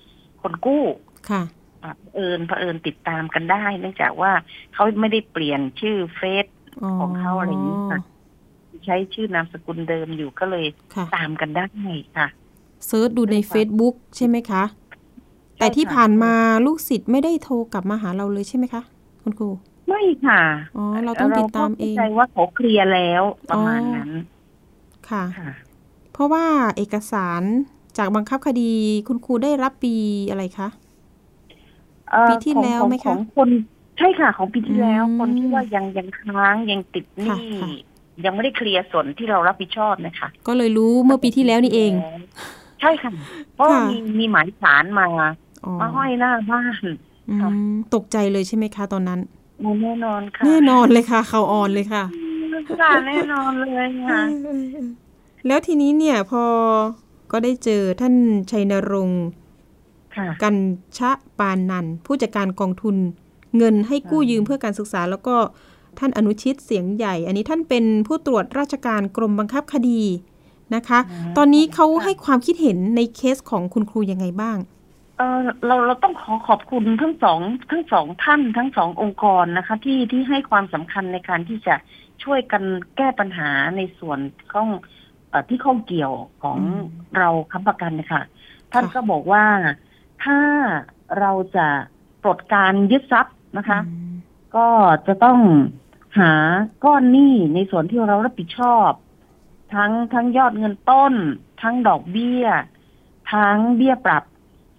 คนกู้ ค่ะอะเผอิญเผอิญติดตามกันได้เนื่องจากว่าเขาไม่ได้เปลี่ยนชื่อเฟซของเขาอะไรอย่างนี้ค่ะใช้ชื่อนามสกุลเดิมอยู่ก็เลยค่ะตามกันได้ค่ะเซิร์ชดูใน Facebook ใช่ไหมคะ แต่ที่ผ่านมาลูกศิษย์ไม่ได้โทรกลับมาหาเราเลยใช่ไหมคะคุณครู ไม่ค่ะ อ๋อ เราต้องติดตามเองรก็ข้ใจว่าเขาเคลียร์แล้วประมาณอ๋อนั้นค่ะค่ะ เพราะว่าเอกสาร จากบังคับคดีคุณครูได้รับปีอะไรคะเอ่อปีที่แล้วไหมของคะของคนใช่ค่ะของปีที่แล้วอืมคนที่ว่ายังยังค้างยังติดหนี้ค่ะยังไม่ได้เคลียร์ส่วนที่เรารับผิดชอบนะคะ ก็เลยรู้เมื่อปีที่แล้วนี่เอง ใช่ค่ะเพราะว่าค่ะมีมีหมายสารมาอ๋อมาห้อยหน้าบ้านอืมตกใจเลยใช่ไหมคะ ตอนนั้นแน่นอนค่ะแน่นอนเลยค่ะเขาอ่อนเลยค่ะค่ะแน่นอนเลยค่ะแล้วทีนี้เนี่ยพอ ก็ได้เจอท่านชัยนรงค์ค่ะกันชะปานนันท์ผู้จัดการกองทุนเงินให้กู้ยืมเพื่อการศึกษา แล้วก็ท่านอนุชิตเสียงใหญ่ อันนี้ท่านเป็นผู้ตรวจราชการกรมบังคับคดีนะคะ ตอนนี้เขาให้ความคิดเห็นในเคสของคุณครูยังไงบ้าง เออเราเราต้องขอขอบคุณทั้งสองทั้งสองท่านทั้งสององค์กรนะคะ ที่ที่ให้ความสำคัญในการที่จะช่วยกันแก้ปัญหาในส่วนข้องเอ่อ ที่ข้องเกี่ยวของอืมเราค้ำประกันนะคะท่านค่ะก็บอกว่าถ้าเราจะปลดการยึดทรัพย์นะคะอืมก็จะต้องหาก้อนหนี้ในส่วนที่เรารับผิดชอบ ทั้งทั้งยอดเงินต้น ทั้งดอกเบี้ย ทั้งเบี้ยปรับ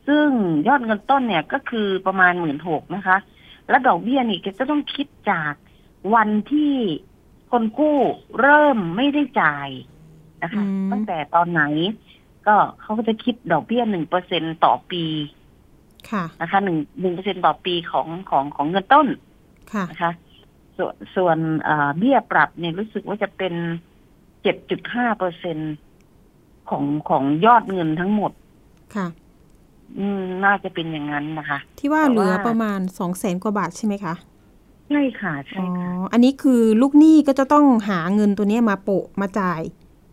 ซึ่งยอดเงินต้นเนี่ยก็คือประมาณหมื่นหกนะคะ และดอกเบี้ยนี่ก็จะต้องคิดจากวันที่คนกู้เริ่มไม่ได้จ่าย นะคะอืมตั้งแต่ตอนไหน ก็เขาก็จะคิดดอกเบี้ยหนึ่งเปอร์เซ็นต่อปีค่ะนะคะหนึ่งหนึ่งเปอร์เซ็นต่อปีของของของเงินต้นค่ะนะคะส่วนส่วนเอ่อเบี้ยปรับเนี่ยรู้สึกว่าจะเป็นเจ็ดจุดห้าเปอร์เซ็นของของยอดเงินทั้งหมดค่ะ อืมน่าจะเป็นอย่างนั้นนะคะ ที่ว่าแต่ว่าเหลือประมาณสองแสนกว่าบาทใช่ไหมคะใช่ค่ะใช่อ๋อค่ะอันนี้คือลูกหนี้ก็จะต้องหาเงินตัวเนี้ยมาโปะมาจ่าย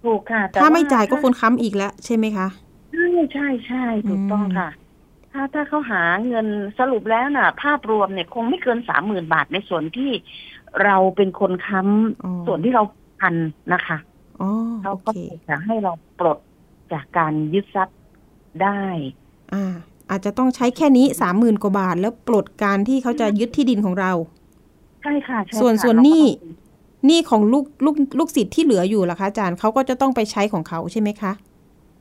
ถูกค่ะแต่ถ้าไม่ว่จ่ายก็คนค้ำอีกแล้วใช่ไหมคะใช่ใช่ใช่ถูกต้องอืมค่ะ ถ้าถ้าเขาหาเงินสรุปแล้วน่ะ ภาพรวมเนี่ยคงไม่เกินสามหมื่นบาทในส่วนที่เราเป็นคนค้อ๋อำส่วนที่เราพันนะคะอ๋อเขาโอก็เคจะให้เราปลดจากการยึดทรัพย์ได้ อ่า อาจจะต้องใช้แค่นี้สามหมื่นกว่าบาท แล้วปลดการที่เขาจะยึดที่ดินของเรา ใช่ค่ะใช่ส่วนค่ะส่วนเราก็หนี้ต้อง หนี้ของลูกลูกลูกศิษย์ที่เหลืออยู่ล่ะคะอาจารย์เขาก็จะต้องไปใช้ของเขาใช่ไหมคะ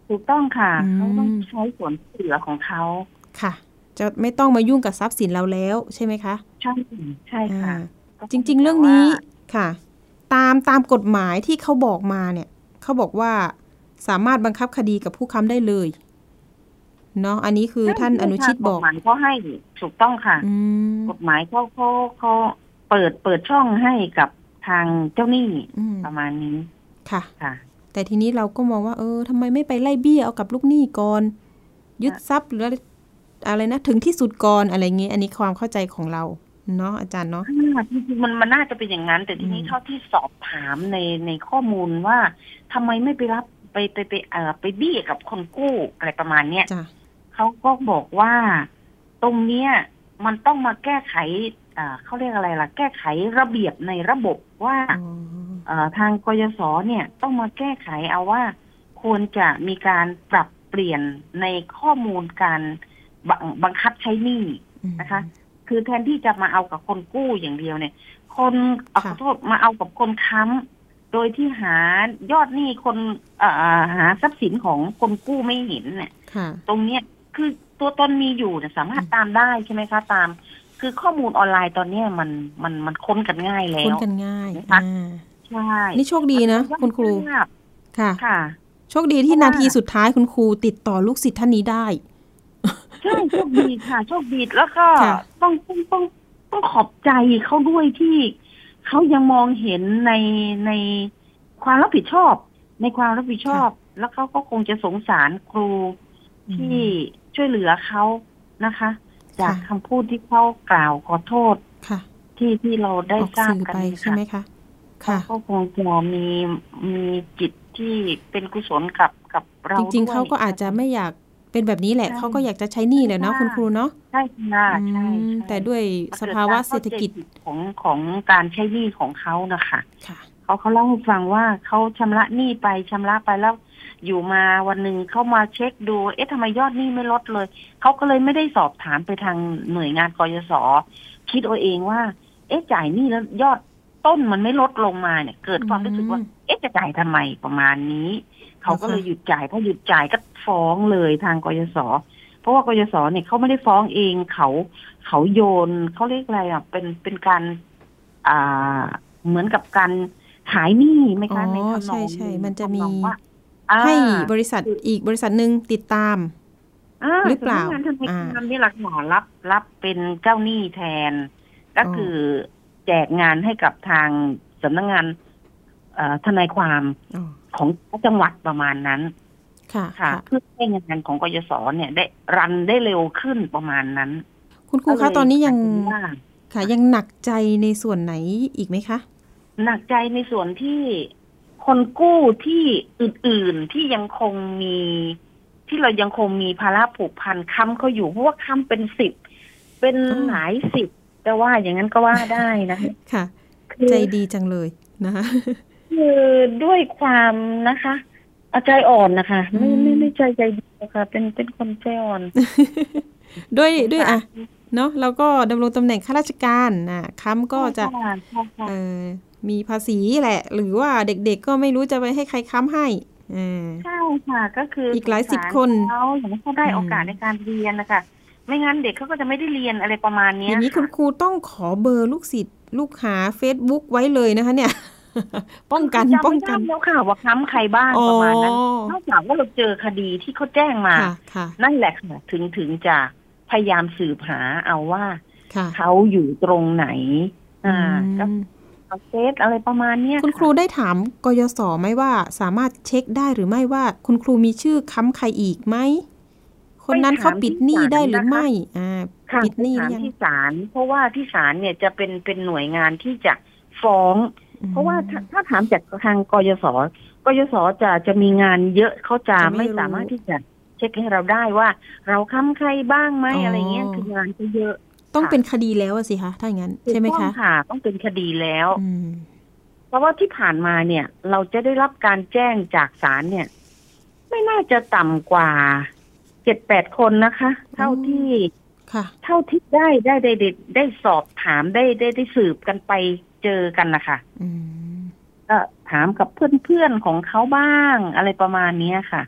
ถูกต้องค่ะอืมเขาต้องใช้ส่วนที่เหลือของเขาค่ะ จะไม่ต้องมายุ่งกับทรัพย์สินเราแล้วใช่ไหมคะ ใช่ใช่ค่ะอ่าก็คจริง ๆ เรื่องนี้ค่ะ ตามตามกฎหมายที่เขาบอกมาเนี่ยเขาบอกว่าสามารถบังคับคดีกับผู้ค้ำได้เลยเนาะอันนี้คือท่านอนุชิตบอกฎหมายเขาให้ถูกต้องค่ะอืมกฎหมายเขาเขาเขาเปิดเปิดช่องให้กับ ทางเจ้าหนี้อืมประมาณนี้ค่ะค่ะ แต่ทีนี้เราก็มองว่า เออทำไมไม่ไปไล่เบี้ยเอากับลูกหนี้ก่อน ยึดทรัพย์หรืออะไรนะถึงที่สุดก่อนอะไรเงี้ยอันนี้ความเข้าใจของเราเนาะอาจารย์เนาะจริงๆมันมันน่าจะเป็นอย่างนั้น แต่ทีนี้อืมเท่าที่สอบถามในในข้อมูลว่าทำไมไม่ไปรับไปไปไปเอ่อไปเบี้ยกับคนกู้อะไรประมาณเนี้ยจ้ะเขาก็บอกว่าตรงเนี้ยมันต้องมาแก้ไขอ่า เขาเรียกอะไรล่ะ แก้ไขระเบียบในระบบว่าอ๋อเอ่อทางกยศเนี่ย ต้องมาแก้ไขเอาว่า ควรจะมีการปรับเปลี่ยนในข้อมูลการบังบังคับใช้หนี้อืมนะคะ คือแทนที่จะมาเอากับคนกู้อย่างเดียวเนี่ย คนเอาขค่ะอโทษมาเอากับคนค้ำโดยที่หายอดหนี้คนเอ่อหาทรัพย์สินของคนกู้ไม่เห็นเนี่ยค่ะตรงเนี้ยคือตัวตนมีอยู่เนี่ยสามารถตามได้ใช่ไหมคะตาม คือข้อมูลออนไลน์ตอนเนี้ยมันมันมันค้นกันง่ายแล้คุ้นวกันง่ายนะคะอ่าใช่นี่โชคดีนะ คุณครูทราบค่ะค่ะ โชคดีที่เพราะว่านาทีสุดท้ายคุณครูติดต่อลูกศิษย์ท่านนี้ได้ใช่โชคดีค่ะ โชคดีแล้วก็ค่ะต้องต้องต้องต้องขอบใจเขาด้วยที่เขายังมองเห็นในในความรับผิดชอบ ในความรับผิดชอบ แล้วเขาก็คงจะสงสารครูที่ช่วยเหลือเขานะคะ จากค่ะคำพูดที่เขากล่าวขอโทษค่ะที่ที่เราได้ออกทราบสื่อกันไปนี่ใช่ไหมคะเขาค่ะก็คงจะมีมีจิตที่เป็นกุศลกับกับเราจริงๆด้วยเขาก็อาจจะไม่อยากเป็นแบบนี้แหละใช่เขาก็อยากจะใช้หนี้แหละเนาะใช่คุณครูเนาะใช่ค่ะใช่อืมใช่แต่ด้วยสภาวะเศรษฐกิจมันเดารเข้าใจผิดของของการใช้หนี้ของเขานะคะค่ะเขาเขาเล่าให้ฟังว่าเขาชำระหนี้ไปชำระไปแล้ว อยู่มาวันหนึ่งเขามาเช็คดู เอ๊ะทำไมยอดหนี้ไม่ลดเลย เขาก็เลยไม่ได้สอบถามไปทางหน่วยงานกยศคิดเอาเองว่า เอ๊ะจ่ายหนี้แล้วยอดต้นมันไม่ลดลงมาเนี่ย เกิดความรู้สึกว่าอืมเอ๊ะจะจ่ายทำไมประมาณนี้ เขาก็เลยนะคะหยุดจ่ายพอหยุดจ่ายก็ฟ้องเลยทางกยศเพราะว่ากยศเนี่ยเขาไม่ได้ฟ้องเองเขาเขาโยนเขาเรียกอะไรอะเป็นเป็นการ อ่าเหมือนกับการหายหนี้ไหมอ๋คะในอทำนใช่องใช่มันจะมีทำนองว่าอ่า ให้บริษัทอีกบริษัทหนึ่งติดตามอ่าหรือเปล่าสำนักงานทนายอ่าความนี่หลักหมอรับรับเป็นเจ้าหนี้แทน ก็อ๋อคือแจกงานให้กับทางสำนักงานเอ่อทนายความอ๋อของจังหวัดประมาณนั้นค่ะค่ะค่ะเพื่อให้งานของกยศเนี่ย ได้รันได้เร็วขึ้นประมาณนั้น คุณครูก็คะเลยตอนนี้ยังกลาเป็นว่าค่ะ ยังหนักใจในส่วนไหนอีกไหมคะ หนักใจในส่วนที่ คนกู้ที่อื่นๆที่ยังคงมี ที่เรายังคงมีภาระผูกพันค้ำเขาอยู่เพราะว่าค้ำเป็นสิบเป็นอ๋อหลายสิบแต่ว่าอย่างนั้นก็ว่าได้นะค่ะคือใจดีจังเลยนะคะคือด้วยความนะคะเอาใจอ่อนนะคะ ไม่อืมไม่ไม่ใจใจดีนะคะเป็นเป็นคนใจอ่อน ด้วยด้วยอะเนาะเราก็ดำรงตำแหน่งข้าราชการนะค้ำก็จะใช่ค่ะใช่เอค่ะอ มีภาษีแหละ หรือว่าเด็กๆก็ไม่รู้จะไปให้ใครค้ำให้เออใช่ค่ะ ก็คืออีกหลายสิบคนเขาอย่างเขาได้อืมโอกาสในการเรียนนะคะไม่งั้นเด็กเขาก็จะไม่ได้เรียนอะไรประมาณอเนี้ยย่างนี้คุณะครูต้องขอเบอร์ลูกศิษย์ลูกหา Facebook ไว้เลยนะคะ เนี่ย ป้องกันจำป้องไม่กัได้นแล้วค่ะว่าค้ำใครบ้างอ๋อประมาณนั้นนอกจากว่าเราเจอคดีที่เขาแจ้งมาค่ะค่ะนั่นแหละค่ะถึงถึงจะพยายามสืบหาเอาว่าค่ะเขาอยู่ตรงไหน อ่าก็อืม เอาเฟซอะไรประมาณเนี้ยคุณครูได้ถามกยศไหมว่า สามารถเช็คได้หรือไม่ว่า คุณครูมีชื่อค้ำใครอีกไหมคนนั้นเขาปิดหนี้ได้หรือไม่อ่าค่ะปิดหนี้หถารืมอยังที่ศาลเพราะว่าที่ศาลเนี่ยจะเป็นเป็นหน่วยงานที่จะฟ้อง เพราะว่าถ้าถ้าถามจากทางกยศกยศจะจะมีงานเยอะเขาจะจะไม่ไม่รู้สามารถที่จะเช็คให้เราได้ว่า เราค้ำใครบ้างไหมอ๋อออะไรเงี้ยคืองานจะเยอะ ต้องค่ะเป็นคดีแล้วอะสิคะถ้าอย่างนั้นใช่ไหมถูกต้คะองค่ะ ต้องเป็นคดีแล้วอืมเพราะว่าที่ผ่านมาเนี่ย เราจะได้รับการแจ้งจากศาลเนี่ย ไม่น่าจะต่ำกว่าเจ็ดแปดคนนะคะ เท่าที่ค่ะเท่าที่ได้ได้ได้ได้ได้สอบถามได้ได้ได้สืบกันไปเจอกันนะคะอืมก็ถามกับเพื่อนๆของเขาบ้างอะไรประมาณเนี้ยค่ะ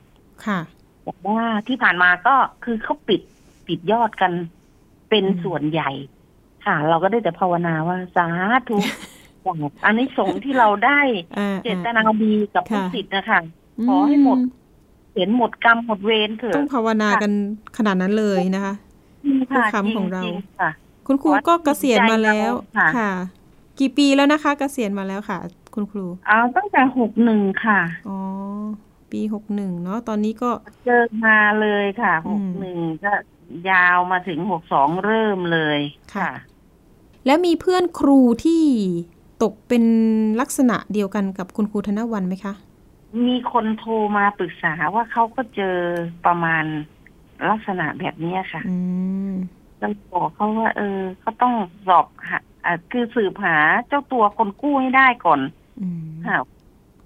ค่ะบอกว่าที่ผ่านมาก็คือเขาปิดปิดยอดกัน เป็นอืมส่วนใหญ่ ค่ะ เราก็ได้แต่ภาวนาว่าสาธุจากอันนี้สงส์ที่เราได้อ่าเจตนาดีกับลูกค่ะศิษย์นะคะขอให้หมดเห็นหมดกรรมหมดเวรเถต้ออะงภาวนากันขนาดนั้นเลยนะคะจริงค่ะผู้ค้ำของเราจงๆค่ะคุณครูก็เกษียณมาแล้วค่ะค่ะ กี่ปีแล้วนะคะ เกษียณมาแล้วค่ะ คุณครูเอาตั้งแต่หกหนึ่งค่ะอ๋อปีหกหนึ่งเนาะตอนนี้ก็เจอมาเลยค่ะอืหมกหนึ่งก็ ยาวมาถึงหกสองเริ่มเลยค่ะค่ะ แล้วมีเพื่อนครูที่ตกเป็นลักษณะเดียวกันกับคุณครูธนวันไหมคะ มีคนโทรมาปรึกษาว่าเขาก็เจอประมาณลักษณะแบบเนี้ยค่ะอืมเราบอกเขาว่า เออเขาต้องสอบหาอ่าคือสืบหาเจ้าตัวคนกู้ให้ได้ก่อนอืมค่ะ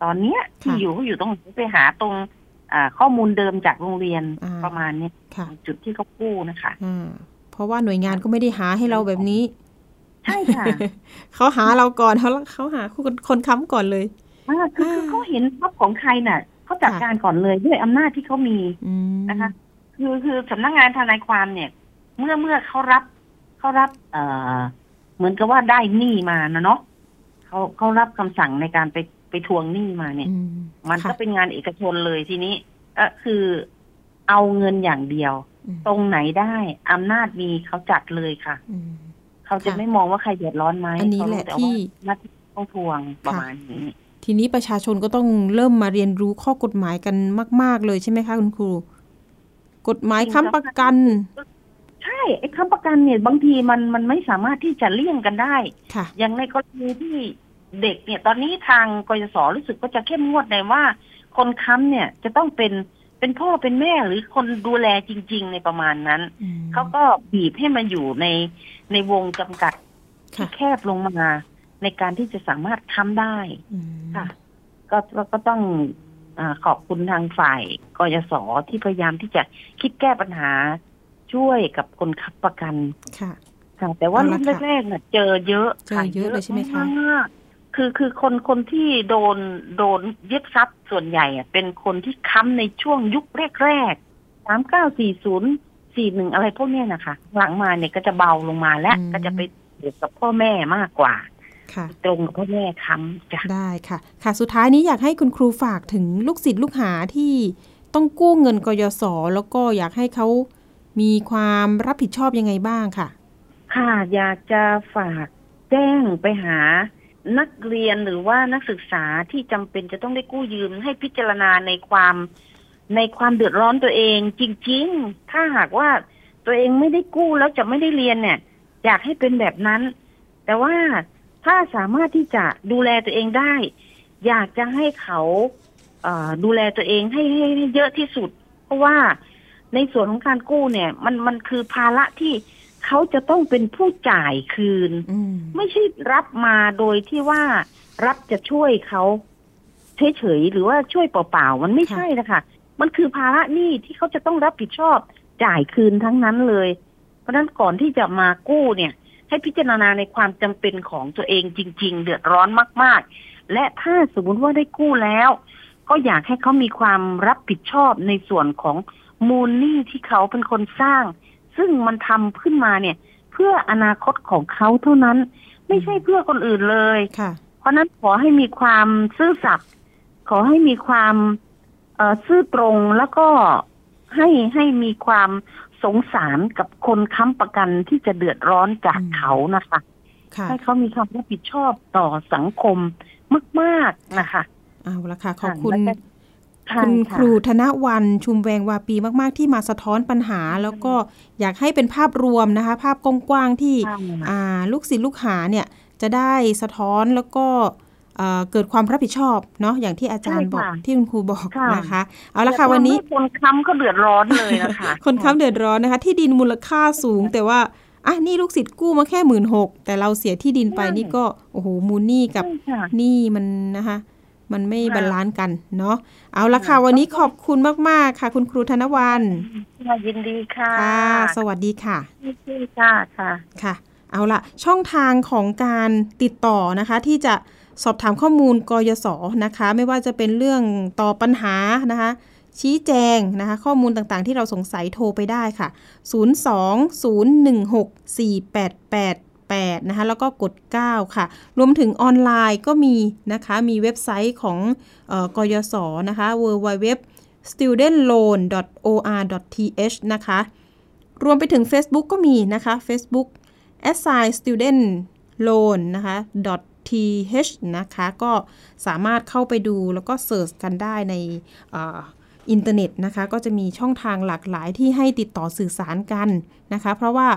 ตอนเนี้ยที่ค่ะอยู่เขาอยู่ตรงไหนไปหาตรงอ่า ข้อมูลเดิมจากโรงเรียนอ่าประมาณเนี้ยค่ะจุดที่เขากู้นะคะอ่าเพราะว่าหน่วยงานก็ไม่ได้หาให้เราแบบนี้ ใช่ค่ะเขาหาเราก่อนเขาเขาหาคนคนค้ำก่อนเลยอ่าคือคือเขาเห็นทรัพย์ของใครน่ะเขาจัดค่ะการก่อนเลยด้วยอำนาจที่เขามีอืมนะคะ คือคือสำนักงานทนายความเนี่ย เมื่อเมื่อเขารับเขารับ เอ่อ เหมือนกับว่าได้หนี้มานะเนาะเขาเขารับคำสั่งในการไป ไปทวงหนี้มาเนี่ยอืมมันก็ค่ะเป็นงานเอกชนเลยทีนี้ก็คือเอาเงินอย่างเดียวอืมตรงไหนได้อำนาจมีเขาจัดเลยค่ะอืมเขาจะค่ะไม่มองว่าใครเดือดร้อนไหมอันนี้แหละเขารู้แต่ที่ว่าหน้าที่ต้องทวงประมาณนี้ทีนี้ประชาชนก็ต้องเริ่มมาเรียนรู้ข้อกฎหมายกันมาก ๆ เลยใช่ไหมคะคุณครู กฎหมายจริงค้ำประกัน ใช่ไอ้ค้ำประกันเนี่ย บางทีมันมันไม่สามารถที่จะเลี่ยงกันได้ค่ะอย่างในกรณีที่ เด็กเนี่ย ตอนนี้ทางกยศรู้สึกก็จะเข้มงวดในว่า คนค้ำเนี่ยจะต้องเป็นเป็นพ่อเป็นแม่หรือคนดูแลจริง ๆ ในประมาณนั้นอืมเขาก็บีบให้มันอยู่ในในวงจำกัดที่ค่ะแคบลงมาในการที่จะสามารถค้ำได้อืมค่ะก็ก็ก็ต้องอาขอบคุณทางฝ่ายกยศที่พยายามที่จะคิดแก้ปัญหาช่วยกับคนค้ำประกัน ค่ะค่ะแต่ว่าเอาละรุ่นค่ะแรกๆเนี่ยเจอเยอะเจอเยอะเลยใช่ไหมคะมาก คือคือคนคนที่โดนโดนยึดทรัพย์ส่วนใหญ่อะเป็นคนที่ค้ำในช่วงยุคแรกๆสามเก้าสี่ศูนย์สี่หนึ่งอะไรพวกเนี้ยนะคะ หลังมาเนี่ยก็จะเบาลงมาและอืมก็จะไปเกี่ยวกับพ่อแม่มากกว่าค่ะตรงกับพ่อแม่ค้ำจ้ะได้ค่ะ ค่ะสุดท้ายนี้อยากให้คุณครูฝากถึงลูกศิษย์ลูกหาที่ต้องกู้เงินกยศแล้วก็อยากให้เขามีความรับผิดชอบยังไงบ้างค่ะ ค่ะ อยากจะฝากแจ้งไปหา นักเรียนหรือว่านักศึกษาที่จำเป็นจะต้องได้กู้ยืมให้พิจารณาในความในความเดือดร้อนตัวเอง จริง ๆ ถ้าหากว่าตัวเองไม่ได้กู้แล้วจะไม่ได้เรียนเนี่ย อยากให้เป็นแบบนั้น แต่ว่าถ้าสามารถที่จะดูแลตัวเองได้ อยากจะให้เขาเออดูแลตัวเองใหให้ให้เยอะที่สุด เพราะว่าในส่วนของการกู้เนี่ย มันมันคือภาระที่ เขาจะต้องเป็นผู้จ่ายคืนอืมไม่ใช่รับมาโดยที่ว่ารัฐจะช่วยเขาเฉยๆหรือว่าช่วยเปล่าๆมันไม่ใช่นะคะมันคือภาระหนี้ที่เขาจะต้องรับผิดชอบจ่ายคืนทั้งนั้นเลย เพราะฉะนั้นก่อนที่จะมากู้เนี่ย ให้พิจารณาในความจำเป็นของตัวเองจริง ๆ เดือดร้อนมาก ๆ และถ้าสมมติว่าได้กู้แล้ว ก็อยากให้เขามีความรับผิดชอบในส่วนของมูลหนี้ที่เขาเป็นคนสร้าง ซึ่งมันทำขึ้นมาเนี่ย เพื่ออนาคตของเขาเท่านั้น ไม่ใช่เพื่อคนอื่นเลยค่ะเพราะฉะนั้นขอให้มีความซื่อสัตย์ขอให้มีความเอ่อซื่อตรงแล้วก็ให้ให้มีความสงสารกับคนค้ำประกันที่จะเดือดร้อนจากอืมเขานะคะค่ะให้เขามีความรับผิดชอบต่อสังคมมากๆนะคะเอาละค่ะขอบคุณแล้วก็ คุณะครูธนวันชุมแวงวาปีมาก ๆ ที่มาสะท้อนปัญหา แล้วก็อยากให้เป็นภาพรวมนะคะ ภาพกว้าง ๆ ที่ค่ะอ่าลูกศิษย์ลูกหาเนี่ยจะได้สะท้อนแล้วก็เอ่อเกิดความรับผิดชอบเนาะอย่างที่อาจารย์บอกใช่ค่ะที่คุณครูบอกค่ะนะคะ เอาละค่ะวันนี้อย่าทำให้คนค้ำก็เดือดร้อนเลยนะคะ คนค้ำเดือดร้อนนะคะ ที่ดินมูลค่าสูงแต่ว่าอะนี่ลูกศิษย์กู้มาแค่หมื่นหกแต่เราเสียที่ดินไปใช่นี่ก็โอ้โหมูลหนี้กับใช่ค่ะหนี้มันนะคะ มันไม่ค่ะ balance กันเนาะเอาละค่ะค่ะ วันนี้ขอบคุณมาก ๆ ค่ะ คุณครูธนวันค่ะยินดีค่ะค่ะสวัสดีค่ะยินดีค่ะค่ะค่ะ เอาละช่องทางของการติดต่อนะคะ ที่จะสอบถามข้อมูลกยศนะคะ ไม่ว่าจะเป็นเรื่องตอบปัญหานะคะ ชี้แจงนะคะ ข้อมูลต่างๆ ที่เราสงสัยโทรไปได้ค่ะ 8 นะคะ แล้วก็กด 9 ค่ะ รวมถึงออนไลน์ก็มีนะคะ มีเว็บไซต์ของออกยศนะคะ www studentloan.or.th นะคะ รวมไปถึง Facebook ก็มีนะคะ Facebook assign student loan นะคะ .th นะคะ ก็สามารถเข้าไปดูแล้วก็เสิร์ชกันได้ในอินเทอร์เน็ตนะคะ ก็จะมีช่องทางหลากหลายที่ให้ติดต่อสื่อสารกันนะคะ เพราะว่า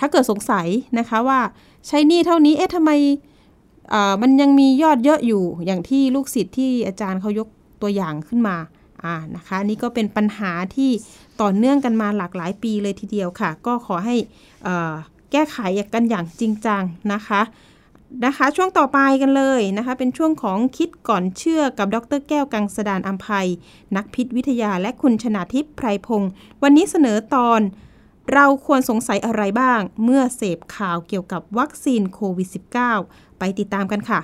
ถ้าเกิดสงสัยนะคะว่าใช้หนี้เท่านี้เอ๊ะทำไมมันยังมียอดเยอะอยู่อย่างที่ลูกศิษย์ที่อาจารย์เขายกตัวอย่างขึ้นมาอ่านะคะนี่ก็เป็นปัญหาที่ต่อเนื่องกันมาหลากหลายปีเลยทีเดียวค่ะ ก็ขอให้แก้ไขกันอย่างจริงจังนะคะนะคะ ช่วงต่อไปกันเลยนะคะ เป็นช่วงของคิดก่อนเชื่อกับดรแก้วกังสดานอัมภัย นักพิษวิทยาและคุณชนาทิพย์ไพรพงศ์วันนี้เสนอตอน เราควรสงสัยอะไรบ้าง เมื่อเสพข่าวเกี่ยวกับวัคซีนโควิด -19 ไปติดตามกันค่ะ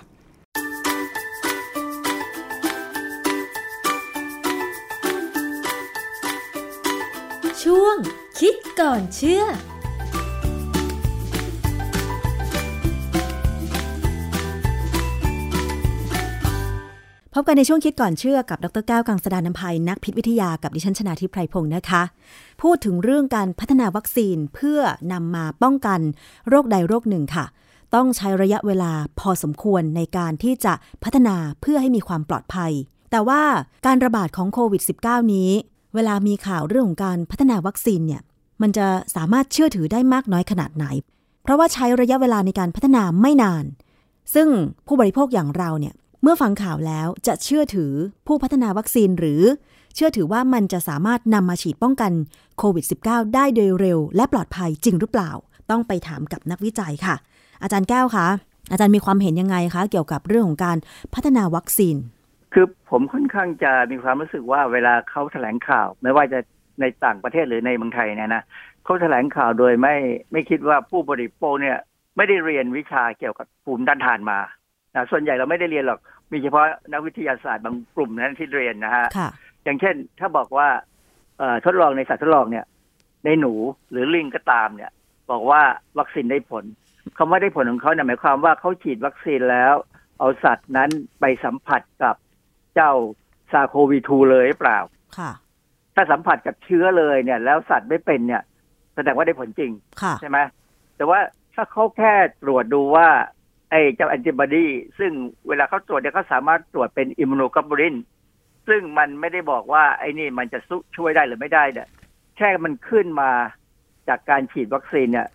ช่วงคิดก่อนเชื่อ พบกันในช่วงคิดก่อนเชื่อกับดรแก้วกังสดานนภัยนักพิษวิทยากับดิฉันชนาทิพไพรพงศ์นะคะ พูดถึงเรื่องการพัฒนาวัคซีนเพื่อนำมาป้องกันโรคใดโรคหนึ่งค่ะ ต้องใช้ระยะเวลาพอสมควรในการที่จะพัฒนาเพื่อให้มีความปลอดภัย แต่ว่าการระบาดของโควิด -19 นี้ เวลามีข่าวเรื่องของการพัฒนาวัคซีนเนี่ยมันจะสามารถเชื่อถือได้มากน้อยขนาดไหน เพราะว่าใช้ระยะเวลาในการพัฒนาไม่นาน ซึ่งผู้บริโภคอย่างเราเนี่ย เมื่อฟังข่าวแล้วจะเชื่อถือผู้พัฒนาวัคซีนหรือเชื่อถือว่ามันจะสามารถนำมาฉีดป้องกันโควิด -19 ได้โดยเร็ว และปลอดภัยจริงหรือเปล่า ต้องไปถามกับนักวิจัยค่ะ อาจารย์แก้วคะอาจารย์มีความเห็นยังไงคะ เกี่ยวกับเรื่องของการพัฒนาวัคซีน คือผมค่อนข้างจะมีความรู้สึกว่าเวลาเขาแถลงข่าว ไม่ว่าจะในต่างประเทศหรือในเมืองไทยเนี่ยนะเขาแถลงข่าวโดยไม่ไม่คิดว่าผู้บริโภคเนี่ย ไม่ได้เรียนวิชาเกี่ยวกับภูมิต้านทานมา นะส่วนใหญ่เราไม่ได้เรียนหรอก มีเฉพาะนักวิทยาศาสตร์บางกลุ่มนั้นที่เรียนนะฮะค่ะอย่างเช่น ถ้าบอกว่าเอ่อทดลองในสัตว์ทดลองเนี่ย ในหนูหรือลิงก็ตามเนี่ย บอกว่าวัคซีนได้ผลคำว่าได้ผลของเขาเนี่ยหมายความว่าเขาฉีดวัคซีนแล้ว เอาสัตว์นั้นไปสัมผัสกับเจ้าซาโควีทูเลยหรือเปล่าค่ะ ถ้าสัมผัสกับเชื้อเลยเนี่ย แล้วสัตว์ไม่เป็นเนี่ยแสดงว่าได้ผลจริงค่ะใช่ไหมแต่ว่าถ้าเขาแค่ตรวจดูว่า ไอ้เจ้าแอนติบอดีซึ่งเวลาเขาตรวจเนี่ยเขาสามารถตรวจเป็นอิมมูโนกลบูลิน ซึ่งมันไม่ได้บอกว่าไอ้นี่มันจะสู้ช่วยได้หรือไม่ได้เนี่ยแค่มันขึ้นมาจากการฉีดวัคซีนเนี่ย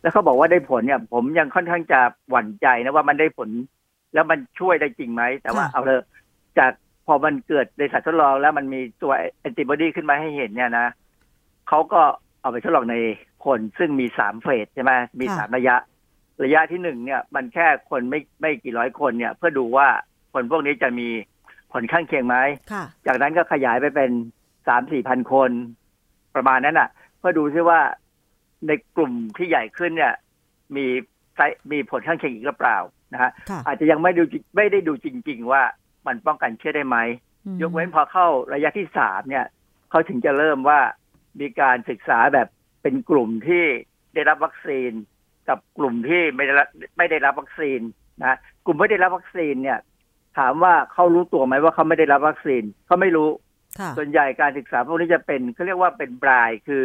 แล้วเขาบอกว่าได้ผลเนี่ย ผมยังค่อนข้างจะหวั่นใจนะว่ามันได้ผล แล้วมันช่วยได้จริงไหม แต่ว่าค่ะเอาเลยจากพอมันเกิดในสัตว์ทดลองแล้วมันมีตัวแอนติบอดีขึ้นมาให้เห็นเนี่ยนะเขาก็เอาไปทดลองในคนซึ่งมีสามเฟสใช่ไหมมีค่ะสามระยะ ระยะที่หนึ่งเนี่ยมันแค่คนไม่ไม่กี่ร้อยคนเนี่ย เพื่อดูว่าคนพวกนี้จะมีผลข้างเคียงไหมค่ะจากนั้นก็ขยายไปเป็นสามสี่พันคนประมาณนั้นอะ เพื่อดูซิว่าในกลุ่มที่ใหญ่ขึ้นเนี่ย มีไซมีผลข้างเคียงอีกหรือเปล่านะฮะค่ะอาจจะยังไม่ดูจริไม่ได้ดูจริง ๆ ว่ามันป้องกันเชื้อได้ไหมอืมยกเว้นพอเข้าระยะที่สามเนี่ยเขาถึงจะเริ่มว่ามีการศึกษาแบบเป็นกลุ่มที่ได้รับวัคซีน กับกลุ่มที่ไม่ได้รับไม่ได้รับวัคซีนนะกลุ่มไม่ได้รับวัคซีนเนี่ย ถามว่าเขารู้ตัวไหมว่าเขาไม่ได้รับวัคซีนเขาไม่รู้ค่ะส่วนใหญ่การศึกษาพวกนี้จะเป็นเขาเรียกว่าเป็นบรายคือ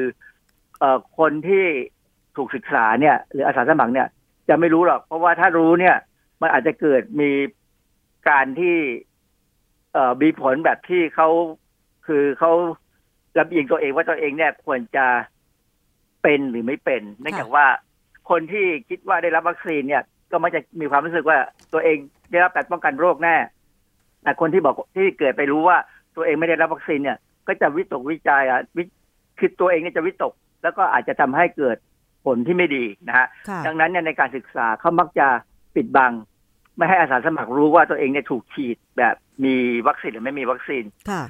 เอ่อคนที่ถูกศึกษาเนี่ย หรืออาสาสมัครเนี่ย จะไม่รู้หรอก เพราะว่าถ้ารู้เนี่ย มันอาจจะเกิดมีการที่เอ่อมีผลแบบที่เขาคือเขาลำเอียงตัวเองว่าตัวเองเนี่ยควรจะเป็นหรือไม่เป็นเนื่องจากว่า คนที่คิดว่าได้รับวัคซีนเนี่ย ก็มักจะมีความรู้สึกว่าตัวเองได้รับการป้องกันโรคแน่แต่คนที่บอกที่เกิดไปรู้ว่าตัวเองไม่ได้รับวัคซีนเนี่ย ก็จะวิตกวิจารณ์อะวิคือตัวเองเนี่ยจะวิตก แล้วก็อาจจะทำให้เกิดผลที่ไม่ดีนะฮะค่ะดังนั้นเนี่ยในการศึกษาเขามักจะปิดบัง ไม่ให้อาสาสมัครรู้ว่าตัวเองเนี่ยถูกฉีดแบบมีวัคซีนหรือไม่มีวัคซีนค่ะ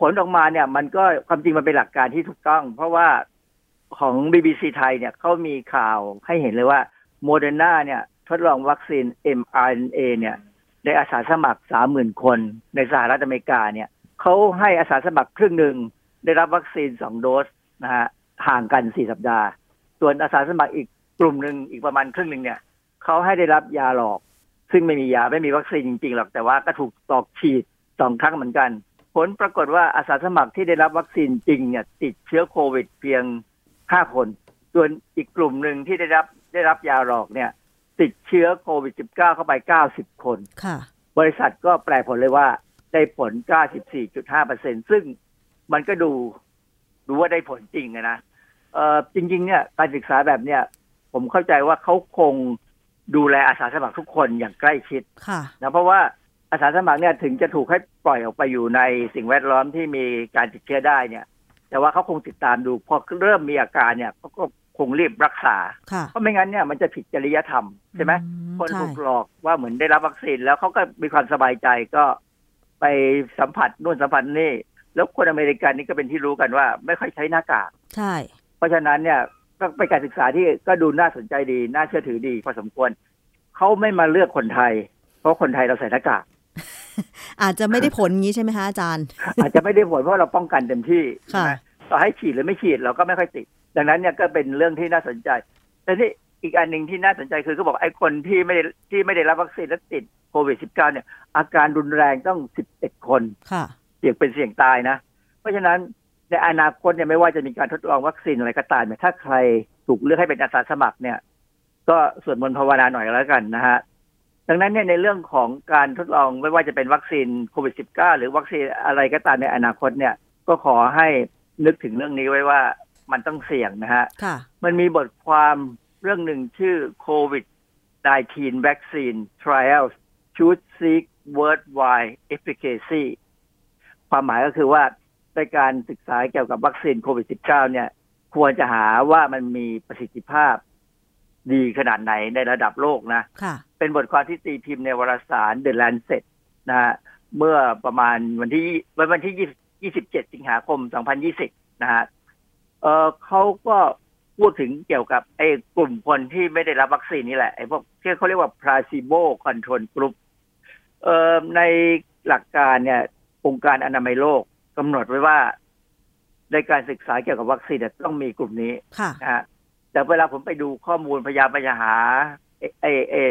ผลออกมาเนี่ย มันก็ความจริงมันเป็นหลักการที่ถูกต้อง เพราะว่า ของ BBC ไทยเนี่ยเขามีข่าวให้เห็นเลยว่าโมเดอร์นาเนี่ยทดลองวัคซีน mRNA เนี่ยในอาสาสมัครสามหมื่นคนในสหรัฐอเมริกาเนี่ยเขาให้อาสาสมัครครึ่งหนึ่งได้รับวัคซีนสองโดสนะฮะห่างกันสี่สัปดาห์ ส่วนอาสาสมัครอีกกลุ่มหนึ่งอีกประมาณครึ่งหนึ่งเนี่ยเขาให้ได้รับยาหลอก ซึ่งไม่มียาไม่มีวัคซีนจริงๆหรอกแต่ว่าก็ถูกตอกฉีดสองครั้งเหมือนกัน ผลปรากฏว่าอาสาสมัครที่ได้รับวัคซีนจริงเนี่ยติดเชื้อโควิดเพียง ห้าคน ส่วนอีกกลุ่มหนึ่งที่ได้รับได้รับยาหลอกเนี่ย ติดเชื้อโควิด -19 เข้าไปเก้าสิบคนค่ะ บริษัทก็แปลผลเลยว่าได้ผล 94.5เปอร์เซ็นซึ่งมันก็ดูดูว่าได้ผลจริงอะนะเออจริง ๆ เนี่ยการศึกษาแบบเนี้ยผมเข้าใจว่าเขาคงดูแลอาสาสมัครทุกคนอย่างใกล้ชิดค่ะนะเพราะว่าอาสาสมัครเนี่ยถึงจะถูกให้ปล่อยออกไปอยู่ในสิ่งแวดล้อมที่มีการติดเชื้อได้เนี่ย แต่ว่าเขาคงติดตามดู พอเริ่มมีอาการเนี่ยเขาก็คงรีบรักษาค่ะเพราะไม่งั้นเนี่ยมันจะผิดจริยธรรมใช่ไหมอืมคนใช่ถูกหลอกว่าเหมือนได้รับวัคซีนแล้วเขาก็มีความสบายใจก็ไปสัมผัสนู่นสัมผัสนี่ แล้วคนอเมริกันนี่ก็เป็นที่รู้กันว่า ไม่ค่อยใช้หน้ากากใช่ เพราะฉะนั้นเนี่ยก็เป็นการศึกษาที่ก็ดูน่าสนใจดี น่าเชื่อถือดีพอสมควรเขาไม่มาเลือกคนไทย เพราะคนไทยเราใส่หน้ากาก อาจจะไม่ได้ผลงี้ใช่ไหมคะอาจารย์ อาจจะไม่ได้ผลเพราะเราป้องกันเต็มที่ค่ะใช่ไหมต่อให้ฉีดหรือไม่ฉีดเราก็ไม่ค่อยติด ดังนั้นเนี่ยก็เป็นเรื่องที่น่าสนใจแต่ที่อีกอันหนึ่งที่น่าสนใจคือเขาบอกไอ้คนที่ไม่ได้ที่ไม่ได้รับวัคซีนและติดโควิด -19 เนี่ย อาการรุนแรงต้อง 11 คนค่ะเสี่ยงเป็นเสี่ยงตายนะ เพราะฉะนั้นในอนาคตเนี่ยไม่ว่าจะมีการทดลองวัคซีนอะไรก็ตามเนี่ยถ้าใครถูกเลือกให้เป็นอาสาสมัครเนี่ย ก็สวดมนต์ภาวนาหน่อยแล้วกันนะฮะ ดังนั้นเนี่ยในเรื่องของการทดลองไม่ว่าจะเป็นวัคซีนโควิด -19 หรือวัคซีนอะไรก็ตามในอนาคตเนี่ย ก็ขอให้นึกถึงเรื่องนี้ไว้ว่ามันต้องเสี่ยงนะฮะค่ะมันมีบทความเรื่องหนึ่งชื่อ COVID 19 Vaccine Trials Should Seek Worldwide Efficacy ความหมายก็คือว่าในการศึกษาเกี่ยวกับวัคซีนโควิด -19 เนี่ย ควรจะหาว่ามันมีประสิทธิภาพ ดีขนาดไหนในระดับโลกนะค่ะเป็นบทความที่ตีพิมพ์ในวารสาร The Lancet นะฮะเมื่อประมาณวันที่วันวันที่ 27 สิงหาคม 2020 นะฮะเออเขาก็พูดถึงเกี่ยวกับไอ้กลุ่มคนที่ไม่ได้รับวัคซีนนี่แหละไอ้พวกที่เขาเรียกว่า placebo control group เอ่อในหลักการเนี่ยองค์การอนามัยโลกกำหนดไว้ว่า ในการศึกษาเกี่ยวกับวัคซีนเนี่ยต้องมีกลุ่มนี้ค่ะนะฮะ แต่เวลาผมไปดูข้อมูลพยายามไปหาไอ้ไอ้ไอ้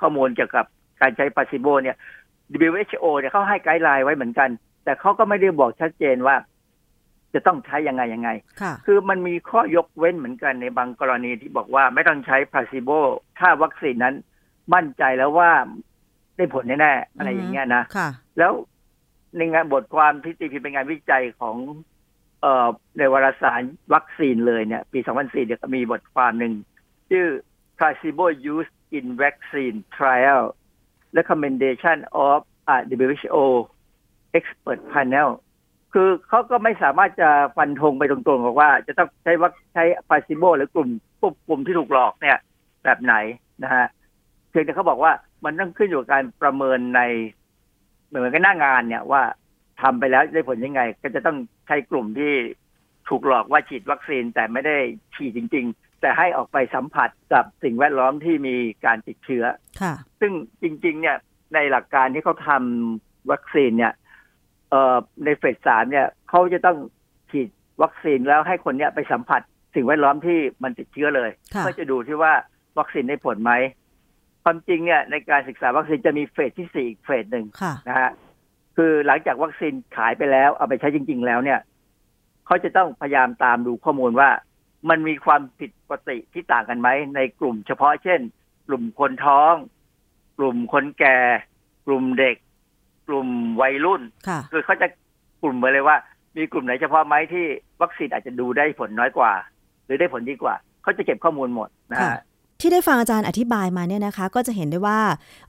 ข้อมูลเกี่ยวกับการใช้ปาซิโบเนี่ย WHO เนี่ยเขาให้ไกด์ไลน์ไว้เหมือนกัน แต่เขาก็ไม่ได้บอกชัดเจนว่า จะต้องใช้ยังไงยังไงค่ะคือมันมีข้อยกเว้นเหมือนกันในบางกรณีที่บอกว่าไม่ต้องใช้พาซิโบถ้าวัคซีนนั้นมั่นใจแล้วว่าได้ผลแน่ๆอะไรอย่างเงี้ยนะค่ะแล้วในงานบทความที่ตีพิมพ์เป็นงานวิจัยของเอ่อ ในวารสารวัคซีนเลยเนี่ย ปี 2004เนี่ยก็มีบทความหนึ่ง ชื่อ placebo use in vaccine trial recommendation of WHO expert panel คือเขาก็ไม่สามารถจะฟันธงไปตรงๆบอกว่า จะต้องใช้วัคใช้ placebo หรือกลุ่มพวกกลุ่มที่ถูกหลอกเนี่ย แบบไหนนะฮะเพียงแต่เขาบอกว่ามันต้องขึ้นอยู่กับการประเมินใน เหมือนกับหน้างานเนี่ยว่าทำไปแล้วได้ผลยังไง ก็จะต้อง ใช้กลุ่มที่ถูกหลอกว่าฉีดวัคซีนแต่ไม่ได้ฉีดจริง ๆ แต่ให้ออกไปสัมผัสกับสิ่งแวดล้อมที่มีการติดเชื้อค่ะ ซึ่งจริง ๆ เนี่ยในหลักการที่เขาทำวัคซีนเนี่ยเอ่อในเฟสสามเนี่ยเขาจะต้องฉีดวัคซีนแล้วให้คนเนี่ยไปสัมผัสสิ่งแวดล้อมที่มันติดเชื้อเลยค่ะเพื่อจะดูที่ว่าวัคซีนได้ผลไหมความจริงเนี่ยในการศึกษาวัคซีนจะมีเฟสที่สี่อีกเฟสหนึ่งค่ะนะฮะ คือหลังจากวัคซีนขายไปแล้วเอาไปใช้จริง ๆ แล้วเนี่ยเขาจะต้องพยายามตามดูข้อมูลว่า มันมีความผิดปกติที่ต่างกันไหมในกลุ่มเฉพาะเช่น กลุ่มคนท้อง กลุ่มคนแก่ กลุ่มเด็ก กลุ่มวัยรุ่นค่ะคือเขาจะกลุ่มไปเลยว่า มีกลุ่มไหนเฉพาะไหมที่วัคซีนอาจจะดูได้ผลน้อยกว่า หรือได้ผลดีกว่าเขาจะเก็บข้อมูลหมดนะค่ะฮะ ที่ได้ฟังอาจารย์อธิบายมาเนี่ยนะคะ ก็จะเห็นได้ว่า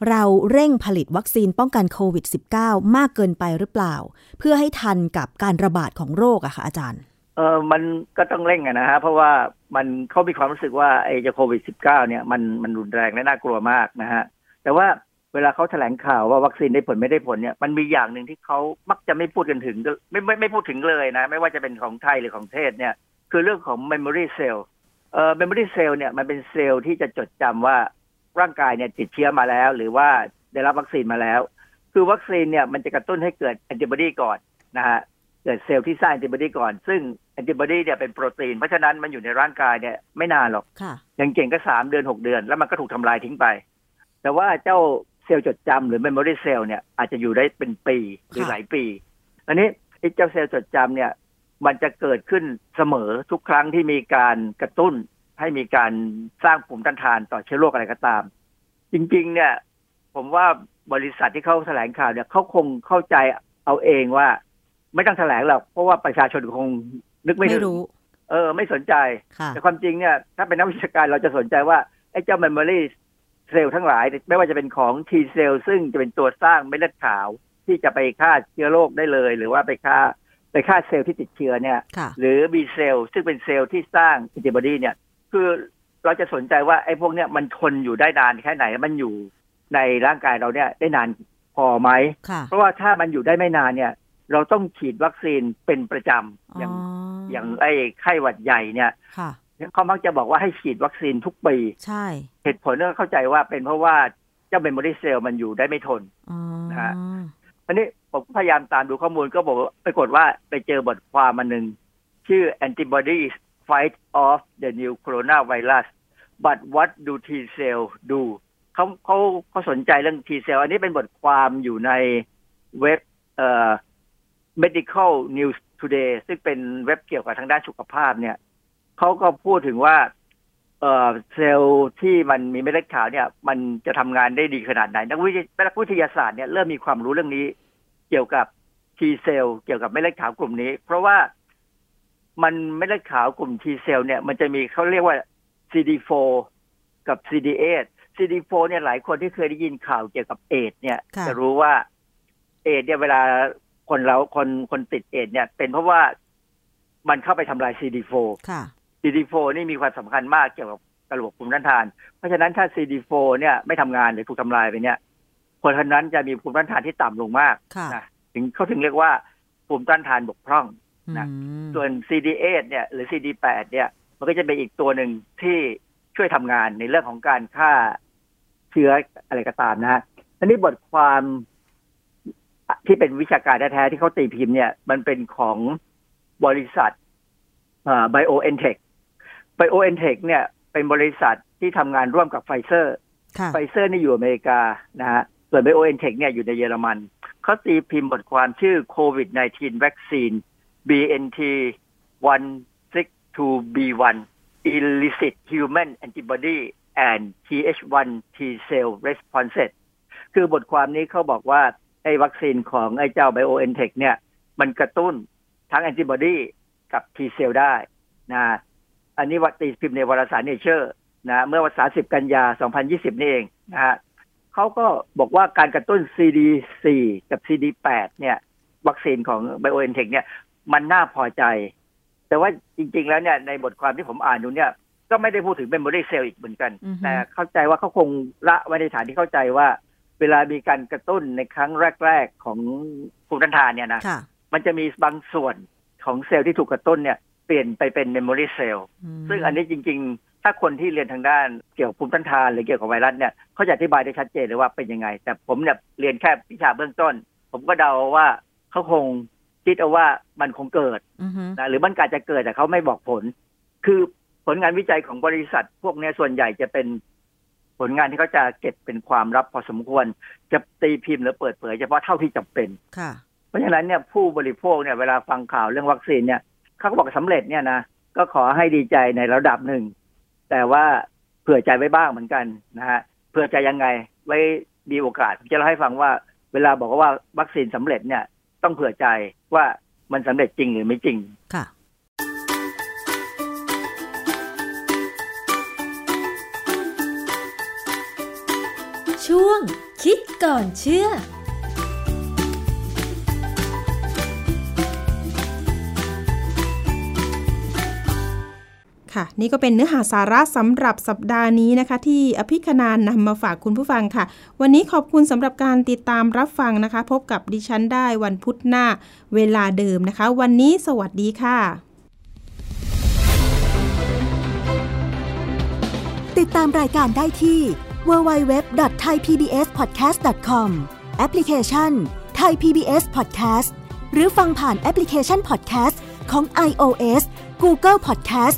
เราเร่งผลิตวัคซีนป้องกันโควิด -19 มากเกินไปหรือเปล่า เพื่อให้ทันกับการระบาดของโรคอะค่ะอาจารย์เออมันก็ต้องเร่งอะนะฮะเพราะว่ามันเขามีความรู้สึกว่าไอ้จะโควิด -19 เนี่ยมันมันรุนแรงและน่ากลัวมากนะฮะแต่ว่าเวลาเขาแถลงข่าวว่าวัคซีนได้ผลไม่ได้ผลเนี่ยมันมีอย่างหนึ่งที่เขามักจะไม่พูดกันถึงไม่ไม่ไม่พูดถึงเลยนะ ไม่ว่าจะเป็นของไทยหรือของเทศเนี่ย คือเรื่องของ memory cell เอ่อ memory cell เนี่ยมันเป็นเซลล์ที่จะจดจำว่าร่างกายเนี่ยติดเชื้อมาแล้ว หรือว่าได้รับวัคซีนมาแล้ว คือวัคซีนเนี่ยมันจะกระตุ้นให้เกิดแอนติบอดีก่อนนะฮะเกิดเซลล์ที่สร้างแอนติบอดีก่อน ซึ่งแอนติบอดีเนี่ยเป็นโปรตีน เพราะฉะนั้นมันอยู่ในร่างกายเนี่ยไม่นานหรอกค่ะอย่างเก่งก็สามเดือนหกเดือน แล้วมันก็ถูกทำลายทิ้งไป แต่ว่าเจ้าเซลล์จดจำหรือ memory cell เนี่ยอาจจะอยู่ได้เป็นปีหรือค่ะหลายปี อันนี้ไอ้เจ้าเซลล์จดจำเนี่ย มันจะเกิดขึ้นเสมอทุกครั้งที่มีการกระตุ้น ให้มีการสร้างภูมิต้านทานต่อเชื้อโรคอะไรก็ตาม จริง ๆ เนี่ย ผมว่าบริษัทที่เขาแถลงข่าวเนี่ยเขาคงเข้าใจเอาเองว่า ไม่ต้องแถลงหรอกเพราะว่าประชาชนคงนึกไม่ไม่ถึงรู้เออ ไม่สนใจค่ะแต่ความจริงเนี่ย ถ้าเป็นนักวิชาการเราจะสนใจว่า ไอ้เจ้า memory เซลล์ทั้งหลาย ไม่ว่าจะเป็นของ T เซลล์ซึ่งจะเป็นตัวสร้างเม็ดเลือดขาวที่จะไปฆ่าเชื้อโรคได้เลย หรือว่าไปฆ่า ไปฆ่าเซลล์ที่ติดเชื้อเนี่ยค่ะหรือ B เซลล์ซึ่งเป็นเซลล์ที่สร้างแอนติบอดีเนี่ย คือเราจะสนใจว่าไอ้พวกเนี้ยมันทนอยู่ได้นานแค่ไหนมันอยู่ในร่างกายเราเนี่ยได้นานพอไหมค่ะเพราะว่าถ้ามันอยู่ได้ไม่นานเนี่ย เราต้องฉีดวัคซีนเป็นประจำอย่างอ๋ออย่างไอ้ไข้หวัดใหญ่เนี่ยค่ะเขามักจะบอกว่าให้ฉีดวัคซีนทุกปี ใช่ เหตุผลก็เข้าใจว่าเป็นเพราะว่าเจ้า memory cell มันอยู่ได้ไม่ทนอ๋อนะฮะอันนี้ ผมพยายามตามดูข้อมูลก็บอกว่าปรากฏว่าไปเจอบทความอันหนึ่ง ชื่อ antibodies fight off the new coronavirus but what do T cell do เขาเขาเขาสนใจเรื่อง T cell อันนี้เป็นบทความอยู่ในเว็บเอ่อ medical news today ซึ่งเป็นเว็บเกี่ยวกับทางด้านสุขภาพเนี่ยเขาก็พูดถึงว่า เอ่อเซลล์ที่มันมีเม็ดเลือดขาวเนี่ย มันจะทำงานได้ดีขนาดไหนนักวิทยนักวิทยาศาสตร์เนี่ยเริ่มมีความรู้เรื่องนี้ เกี่ยวกับ T เซลล์เกี่ยวกับเม็ดเลือดขาวกลุ่มนี้ เพราะว่ามันเม็ดเลือดขาวกลุ่ม T เซลล์เนี่ยมันจะมีเขาเรียกว่า CD4 กับ CD8 CD4 เนี่ยหลายคนที่เคยได้ยินข่าวเกี่ยวกับเอดส์เนี่ยค่ะจะรู้ว่าเอดส์เนี่ยเวลาคนเราคนคนติดเอดส์เนี่ย เป็นเพราะว่ามันเข้าไปทำลาย CD4 ค่ะ CD4 นี่มีความสำคัญมากเกี่ยวกับระบบภูมิต้านทาน เพราะฉะนั้นถ้า CD4 เนี่ยไม่ทำงานหรือถูกทำลายไปเนี่ย คนคนนั้นจะมีภูมิต้านทานที่ต่ำลงมากค่ะนะถึงเขาถึงเรียกว่าภูมิต้านทานบกพร่องนะอืมส่วน CD8 เนี่ย หรือ CD8 เนี่ย มันก็จะเป็นอีกตัวหนึ่งที่ช่วยทำงานในเรื่องของการฆ่าเชื้ออะไรก็ตามนะฮะอันนี้บทความที่เป็นวิชาการแท้ๆที่เขาตีพิมพ์เนี่ย มันเป็นของบริษัทไบโอเอ็นเทคไบโอเอ็นเทคเนี่ย เป็นบริษัทที่ทำงานร่วมกับไฟเซอร์ ไฟเซอร์นี่อยู่อเมริกานะฮะ ส่วนไบโอเอ็นเทคเนี่ยอยู่ในเยอรมันเขาตีพิมพ์บทความชื่อโควิด -19 Vaccine BNT 162B1 Illicit Human Antibody and TH1 T Cell Responses คือบทความนี้เขาบอกว่า ไอ้วัคซีนของไอ้เจ้า BioNTech เทคเนี่ย มันกระตุ้นทั้งแอนติบอดีกับ T เซลได้นะอันนี้วัคซีพิมพ์ในวารสารเนเจอร์นะเมื่อวันที่10กันยา 2020 นี่เองนะฮะ เขาก็บอกว่าการกระตุ้น CD4 กับ CD8 เนี่ยวัคซีนของ BioNTech เนี่ย มันน่าพอใจ แต่ว่าจริง ๆ แล้วเนี่ยในบทความที่ผมอ่านดูเนี่ยก็ไม่ได้พูดถึง memory cell อีกเหมือนกัน แต่เข้าใจว่าเขาคงละไว้ในฐานที่เข้าใจว่า เวลามีการกระตุ้นในครั้งแรก ๆ ของภูมิต้านทานเนี่ยนะมันจะมีบางส่วนของเซลล์ที่ถูกกระตุ้นเนี่ย เปลี่ยนไปเป็น memory cell ซึ่งอันนี้จริง ๆ ถ้าคนที่เรียนทางด้านเกี่ยวกับภูมิต้านทานหรือเกี่ยวกับไวรัสเนี่ยเขาจะอธิบายได้ชัดเจนเลยว่าเป็นยังไง แต่ผมเนี่ยเรียนแค่วิชาเบื้องต้น ผมก็เดาว่าเขาคงคิดเอาว่ามันคงเกิดนะหรือมันอาจจะเกิดแต่เขาไม่บอกผล คือผลงานวิจัยของบริษัท พวกนี้ส่วนใหญ่จะเป็นผลงานที่เขาจะเก็บเป็นความลับพอสมควร จะตีพิมพ์หรือเปิดเผยเฉพาะเท่าที่จำเป็นค่ะ เพราะฉะนั้นเนี่ยผู้บริโภคเนี่ยเวลาฟังข่าวเรื่องวัคซีนเนี่ยเขาก็บอกสำเร็จเนี่ยนะก็ขอให้ดีใจในระดับหนึ่ง แต่ว่าเผื่อใจไว้บ้างเหมือนกันนะฮะเผื่อใจยังไงไว้มีโอกาสผมจะเล่าให้ฟังว่า เวลาบอกว่าวัคซีนสำเร็จเนี่ย ต้องเผื่อใจว่ามันสำเร็จจริงหรือไม่จริงค่ะช่วงคิดก่อนเชื่อ ค่ะ นี่ก็เป็นเนื้อหาสาระสำหรับสัปดาห์นี้นะคะ ที่อภิคณานนำมาฝากคุณผู้ฟังค่ะ วันนี้ขอบคุณสำหรับการติดตามรับฟังนะคะ พบกับดิฉันได้วันพุธหน้าเวลาเดิมนะคะ วันนี้สวัสดีค่ะ ติดตามรายการได้ที่ www.thaipbspodcast.com แอปพลิเคชัน Thai PBS Podcast หรือฟังผ่านแอปพลิเคชัน Podcast ของ iOS Google Podcast